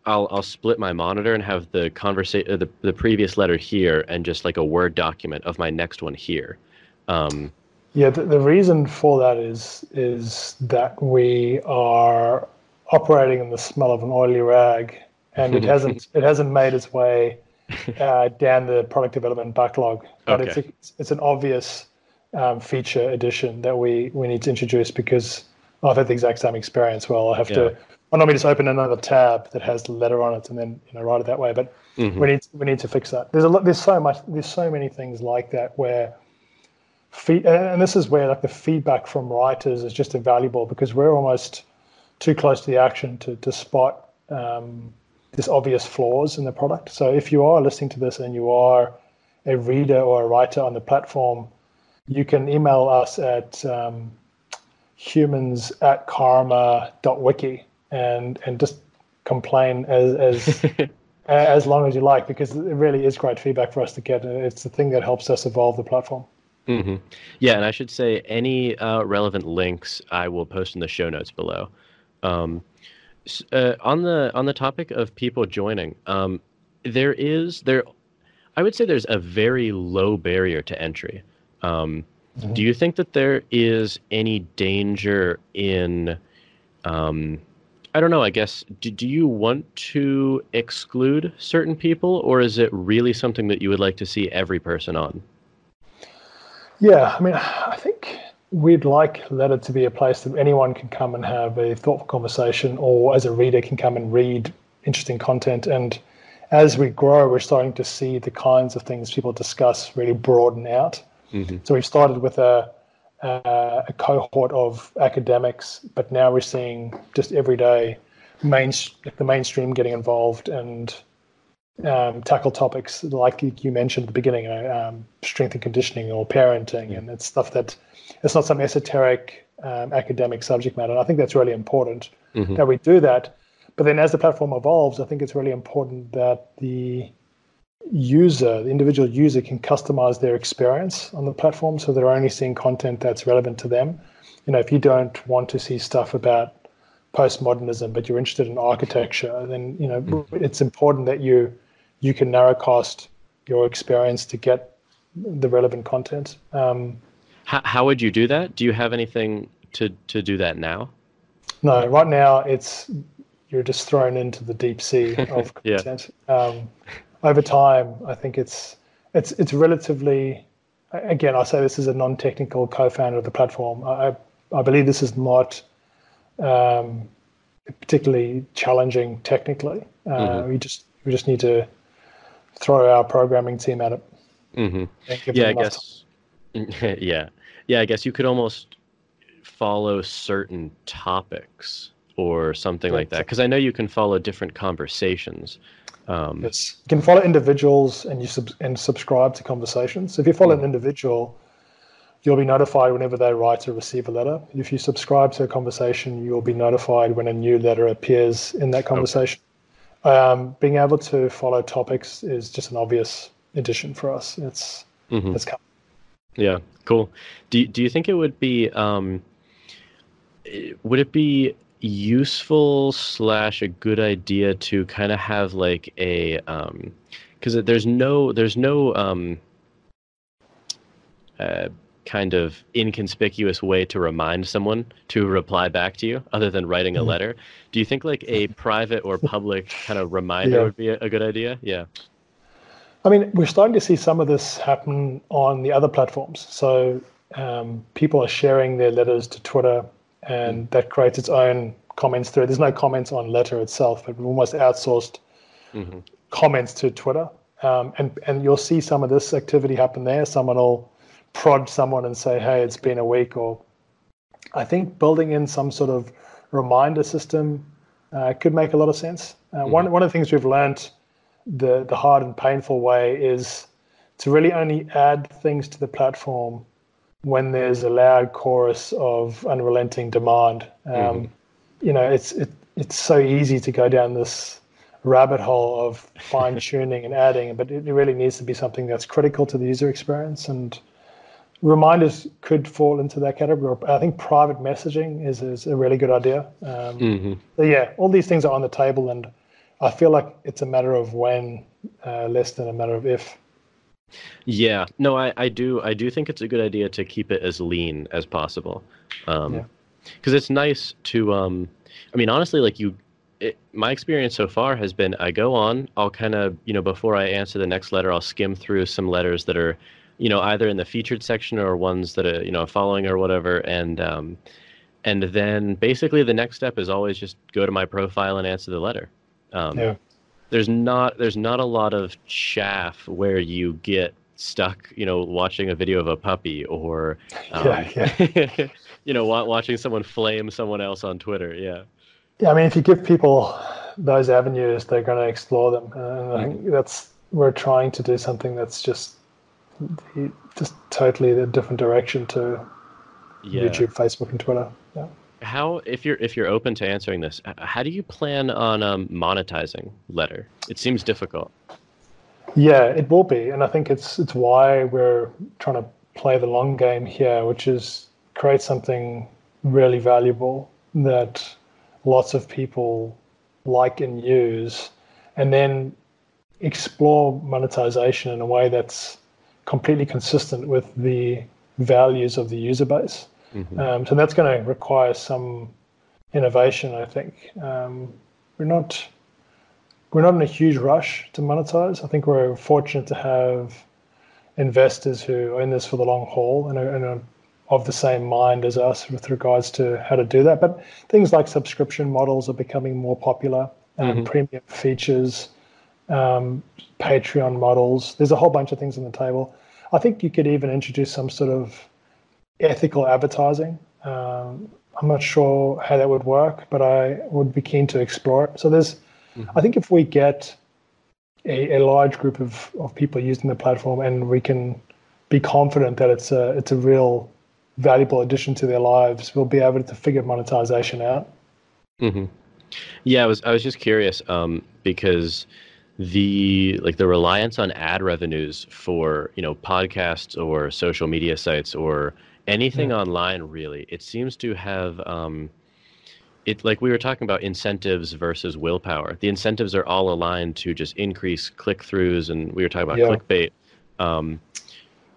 I'll I'll split my monitor and have the conversation uh, the the previous letter here and just like a word document of my next one here. Um, yeah, the, the reason for that is is that we are operating in the smell of an oily rag, and it hasn't it hasn't made its way uh, down the product development backlog. But okay. it's a, it's an obvious um, feature addition that we we need to introduce because I've had the exact same experience. Well, I have yeah. to. Why not me just open another tab that has the letter on it and then you know write it that way? But mm-hmm. we need we need to fix that. There's a lot. There's so much. There's so many things like that where. Feed, and this is where like the feedback from writers is just invaluable because we're almost too close to the action to to spot um, this obvious flaws in the product. So if you are listening to this and you are a reader or a writer on the platform, you can email us at um, humans at karma.wiki and and just complain as as as long as you like because it really is great feedback for us to get. It's the thing that helps us evolve the platform. Mm-hmm. Yeah, and I should say any uh, relevant links I will post in the show notes below. Um, uh, on the on the topic of people joining, um, there is there, I would say there's a very low barrier to entry. Um, mm-hmm. Do you think that there is any danger in, um, I don't know, I guess, do, do you want to exclude certain people, or is it really something that you would like to see every person on? Yeah, I mean, I think we'd like Letter to be a place that anyone can come and have a thoughtful conversation, or as a reader can come and read interesting content. And as we grow, we're starting to see the kinds of things people discuss really broaden out. Mm-hmm. So we've started with a, a, a cohort of academics, but now we're seeing just everyday main the mainstream getting involved and um, tackle topics like you mentioned at the beginning, um, strength and conditioning or parenting, and it's stuff that it's not some esoteric um, academic subject matter. And I think that's really important mm-hmm. that we do that. But then as the platform evolves, I think it's really important that the user, the individual user, can customize their experience on the platform so they're only seeing content that's relevant to them. You know, if you don't want to see stuff about postmodernism, but you're interested in architecture, then you know mm-hmm. it's important that you you can narrowcast your experience to get the relevant content. Um, how, how would you do that? Do you have anything to, to do that now? No, right now it's you're just thrown into the deep sea of content. yeah. um, over time, I think it's it's it's relatively. Again, I say this is a non-technical co-founder of the platform. I I believe this is not um, particularly challenging technically. Uh, mm-hmm. We just we just need to throw our programming team at it. Mm-hmm. Yeah, I guess. yeah, yeah. I guess you could almost follow certain topics or something like that because I know you can follow different conversations. Um, yes, you can follow individuals and you sub- and subscribe to conversations. So if you follow an individual, you'll be notified whenever they write or receive a letter. If you subscribe to a conversation, you'll be notified when a new letter appears in that conversation. Okay. Um, being able to follow topics is just an obvious addition for us. It's mm-hmm. it's coming. Yeah, cool. Do do you think it would be um, would it be useful slash a good idea to kind of have like a um, because there's no there's no um, uh, kind of inconspicuous way to remind someone to reply back to you other than writing a mm-hmm. letter. Do you think like a private or public kind of reminder yeah. would be a, a, good idea? Yeah. I mean, we're starting to see some of this happen on the other platforms. So um, people are sharing their letters to Twitter, and mm. that creates its own comments thread. There's no comments on letter itself, but we almost outsourced mm-hmm. comments to Twitter. Um, and and you'll see some of this activity happen there. Someone will prod someone and say, hey, it's been a week. Or I think building in some sort of reminder system uh, could make a lot of sense. Uh, mm-hmm. One, one of the things we've learned the, the hard and painful way is to really only add things to the platform when there's a loud chorus of unrelenting demand. Um, mm-hmm. You know, it's it, it's so easy to go down this rabbit hole of fine tuning and adding, but it really needs to be something that's critical to the user experience and reminders could fall into that category. I think private messaging is, is a really good idea. Um, mm-hmm. So yeah, all these things are on the table, and I feel like it's a matter of when, uh, less than a matter of if. Yeah, no, I, I do I do think it's a good idea to keep it as lean as possible, because um, yeah. it's nice to. Um, I mean, honestly, like you, it, my experience so far has been I go on, I'll kind of you know before I answer the next letter, I'll skim through some letters that are you know, either in the featured section or ones that are, you know, following or whatever. And, um, and then basically the next step is always just go to my profile and answer the letter. Um, yeah. There's not, there's not a lot of chaff where you get stuck, you know, watching a video of a puppy or, um, yeah, yeah. you know, watching someone flame someone else on Twitter. Yeah. Yeah. I mean, if you give people those avenues, they're going to explore them. Uh, I think that's, we're trying to do something that's just just totally a different direction to yeah. YouTube, Facebook, and Twitter. How, if you're if you're open to answering this, how do you plan on um, monetizing Letter? It seems difficult. Yeah, it will be, and I think it's it's why we're trying to play the long game here, which is create something really valuable that lots of people like and use, and then explore monetization in a way that's completely consistent with the values of the user base. Mm-hmm. Um, so that's going to require some innovation, I think. Um, we're not we're not in a huge rush to monetize. I think we're fortunate to have investors who are in this for the long haul and are, and are of the same mind as us with regards to how to do that. But things like subscription models are becoming more popular, um, mm-hmm. premium features, um, Patreon models. There's a whole bunch of things on the table. I think you could even introduce some sort of ethical advertising. Um, I'm not sure how that would work, but I would be keen to explore it. So there's, mm-hmm. I think if we get a, a large group of, of people using the platform, and we can be confident that it's a it's a real valuable addition to their lives, we'll be able to figure monetization out. Mm-hmm. Yeah, I was I was just curious um, because the like the reliance on ad revenues for you know podcasts or social media sites or anything yeah. online really it seems to have um, it like we were talking about incentives versus willpower. The incentives are all aligned to just increase click throughs, and we were talking about yeah. clickbait. Um,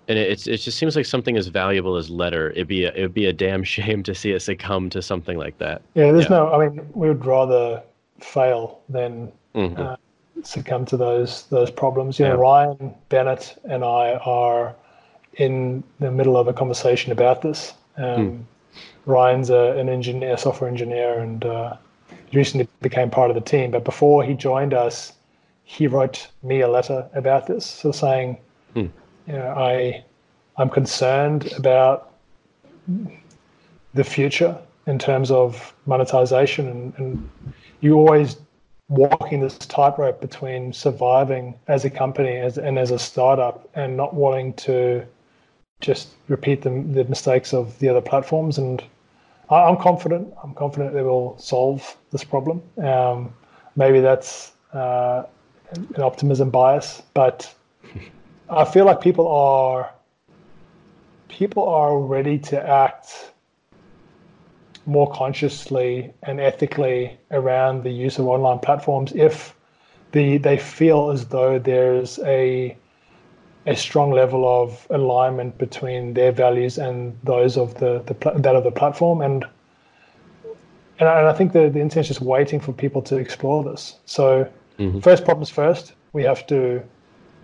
and it, it's it just seems like something as valuable as letter. It'd be a, it'd be a damn shame to see it succumb to something like that. Yeah, there's yeah. no. I mean, we would rather fail than mm-hmm. uh, succumb to those those problems. You know, Ryan Bennett and I are in the middle of a conversation about this. Um, mm Ryan's a, an engineer, software engineer, and uh, recently became part of the team. But before he joined us, he wrote me a letter about this, so saying, hmm. you know, I, I'm concerned about the future in terms of monetization, and, and you always walking this tightrope between surviving as a company as, and as a startup, and not wanting to just repeat the, the mistakes of the other platforms and I'm confident. I'm confident they will solve this problem. Um, maybe that's uh, an optimism bias, but I feel like people are people are ready to act more consciously and ethically around the use of online platforms if the they feel as though there's a a strong level of alignment between their values and those of the, the that of the platform and and I, and I think the, the internet is just waiting for people to explore this. So mm-hmm. first problems first, we have to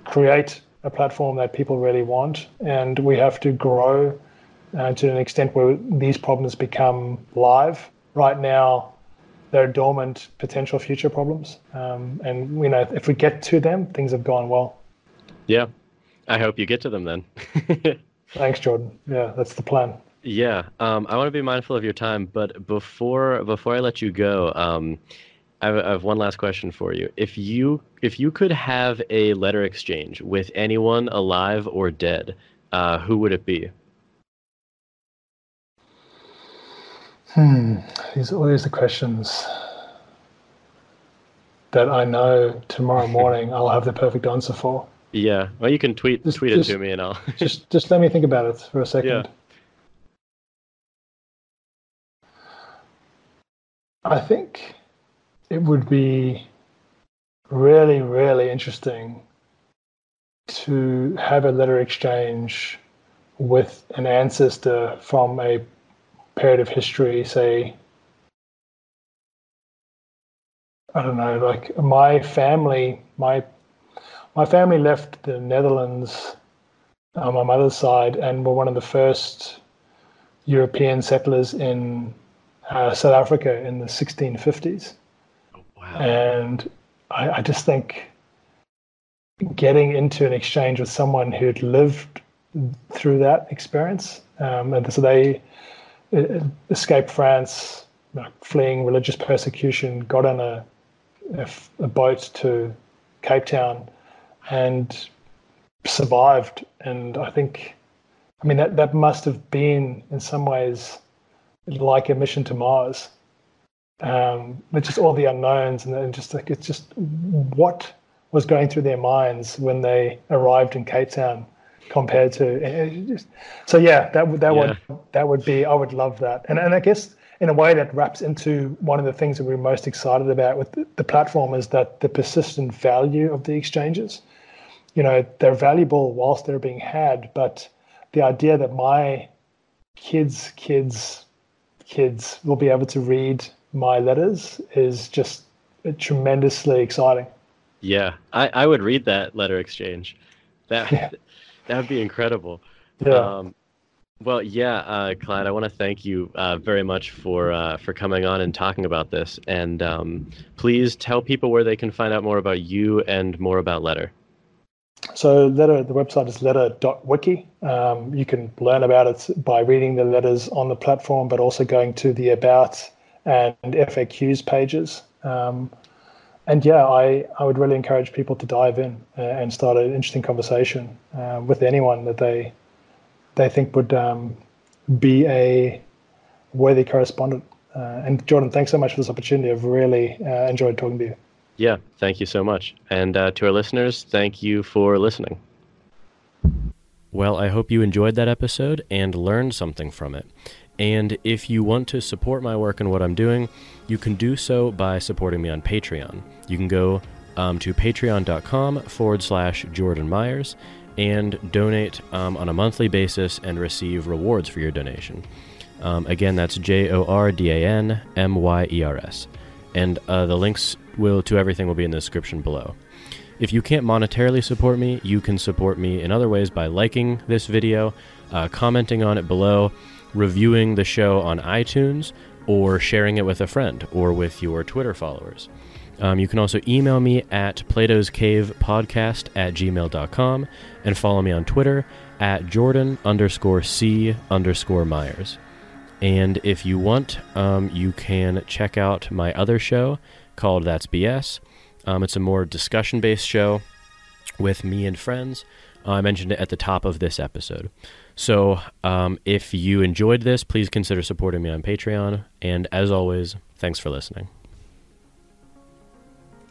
create a platform that people really want, and we have to grow uh, to an extent where these problems become live. Right now, they're dormant potential future problems, um, and you know if we get to them, things have gone well. Yeah, I hope you get to them then. Thanks, Jordan. Yeah, that's the plan. Yeah, um, I want to be mindful of your time, but before before I let you go, um, I, have, I have one last question for you. If you if you could have a letter exchange with anyone alive or dead, uh, who would it be? Hmm. These are always the questions that I know tomorrow morning I'll have the perfect answer for. Yeah. Well, you can tweet just, tweet just, it to me, and I'll just just let me think about it for a second. Yeah. I think it would be really, really interesting to have a letter exchange with an ancestor from a period of history, say, I don't know, like my family, my my family left the Netherlands on my mother's side and were one of the first European settlers in uh, South Africa in the 1650s. Oh, wow. And I, I, just think getting into an exchange with someone who'd lived through that experience, um, and so they uh, escaped France, you know, fleeing religious persecution, got on a, a, a boat to Cape Town and survived. And I think, I mean, that, that must have been in some ways like a mission to Mars. Um, but just all the unknowns and then just like it's just what was going through their minds when they arrived in Cape Town compared to eh, just, so yeah that would that yeah. would that would be I would love that and and I guess in a way that wraps into one of the things that we're most excited about with the, the platform is that the persistent value of the exchanges you know they're valuable whilst they're being had but the idea that my kids kids kids will be able to read my letters is just tremendously exciting yeah i, I would read that letter exchange that yeah. that would be incredible yeah. Um, well, yeah, uh, Clyde, I want to thank you uh, very much for uh, for coming on and talking about this. And um, please tell people where they can find out more about you and more about Letter. So letter, the website is letter.wiki. Um, you can learn about it by reading the letters on the platform, but also going to the about and FAQs pages. Um, and yeah, I, I would really encourage people to dive in uh, and start an interesting conversation uh, with anyone that they they think would um, be a worthy correspondent. Uh, and Jordan, thanks so much for this opportunity. I've really uh, enjoyed talking to you. Yeah, thank you so much. And uh, to our listeners, thank you for listening. Well, I hope you enjoyed that episode and learned something from it. And if you want to support my work and what I'm doing, you can do so by supporting me on Patreon. You can go um, to patreon.com forward slash Jordan Myers and donate um, on a monthly basis and receive rewards for your donation. Um, again, that's J O R D A N M Y E R S. And uh, the links will to everything will be in the description below. If you can't monetarily support me, you can support me in other ways by liking this video, uh, commenting on it below, reviewing the show on iTunes, or sharing it with a friend or with your Twitter followers. Um, you can also email me at Plato's Cave Podcast at gmail.com and follow me on Twitter at Jordan underscore C underscore Myers. And if you want, um, you can check out my other show called That's BS. Um, it's a more discussion based show with me and friends. Uh, I mentioned it at the top of this episode. So um, if you enjoyed this, please consider supporting me on Patreon. And as always, thanks for listening.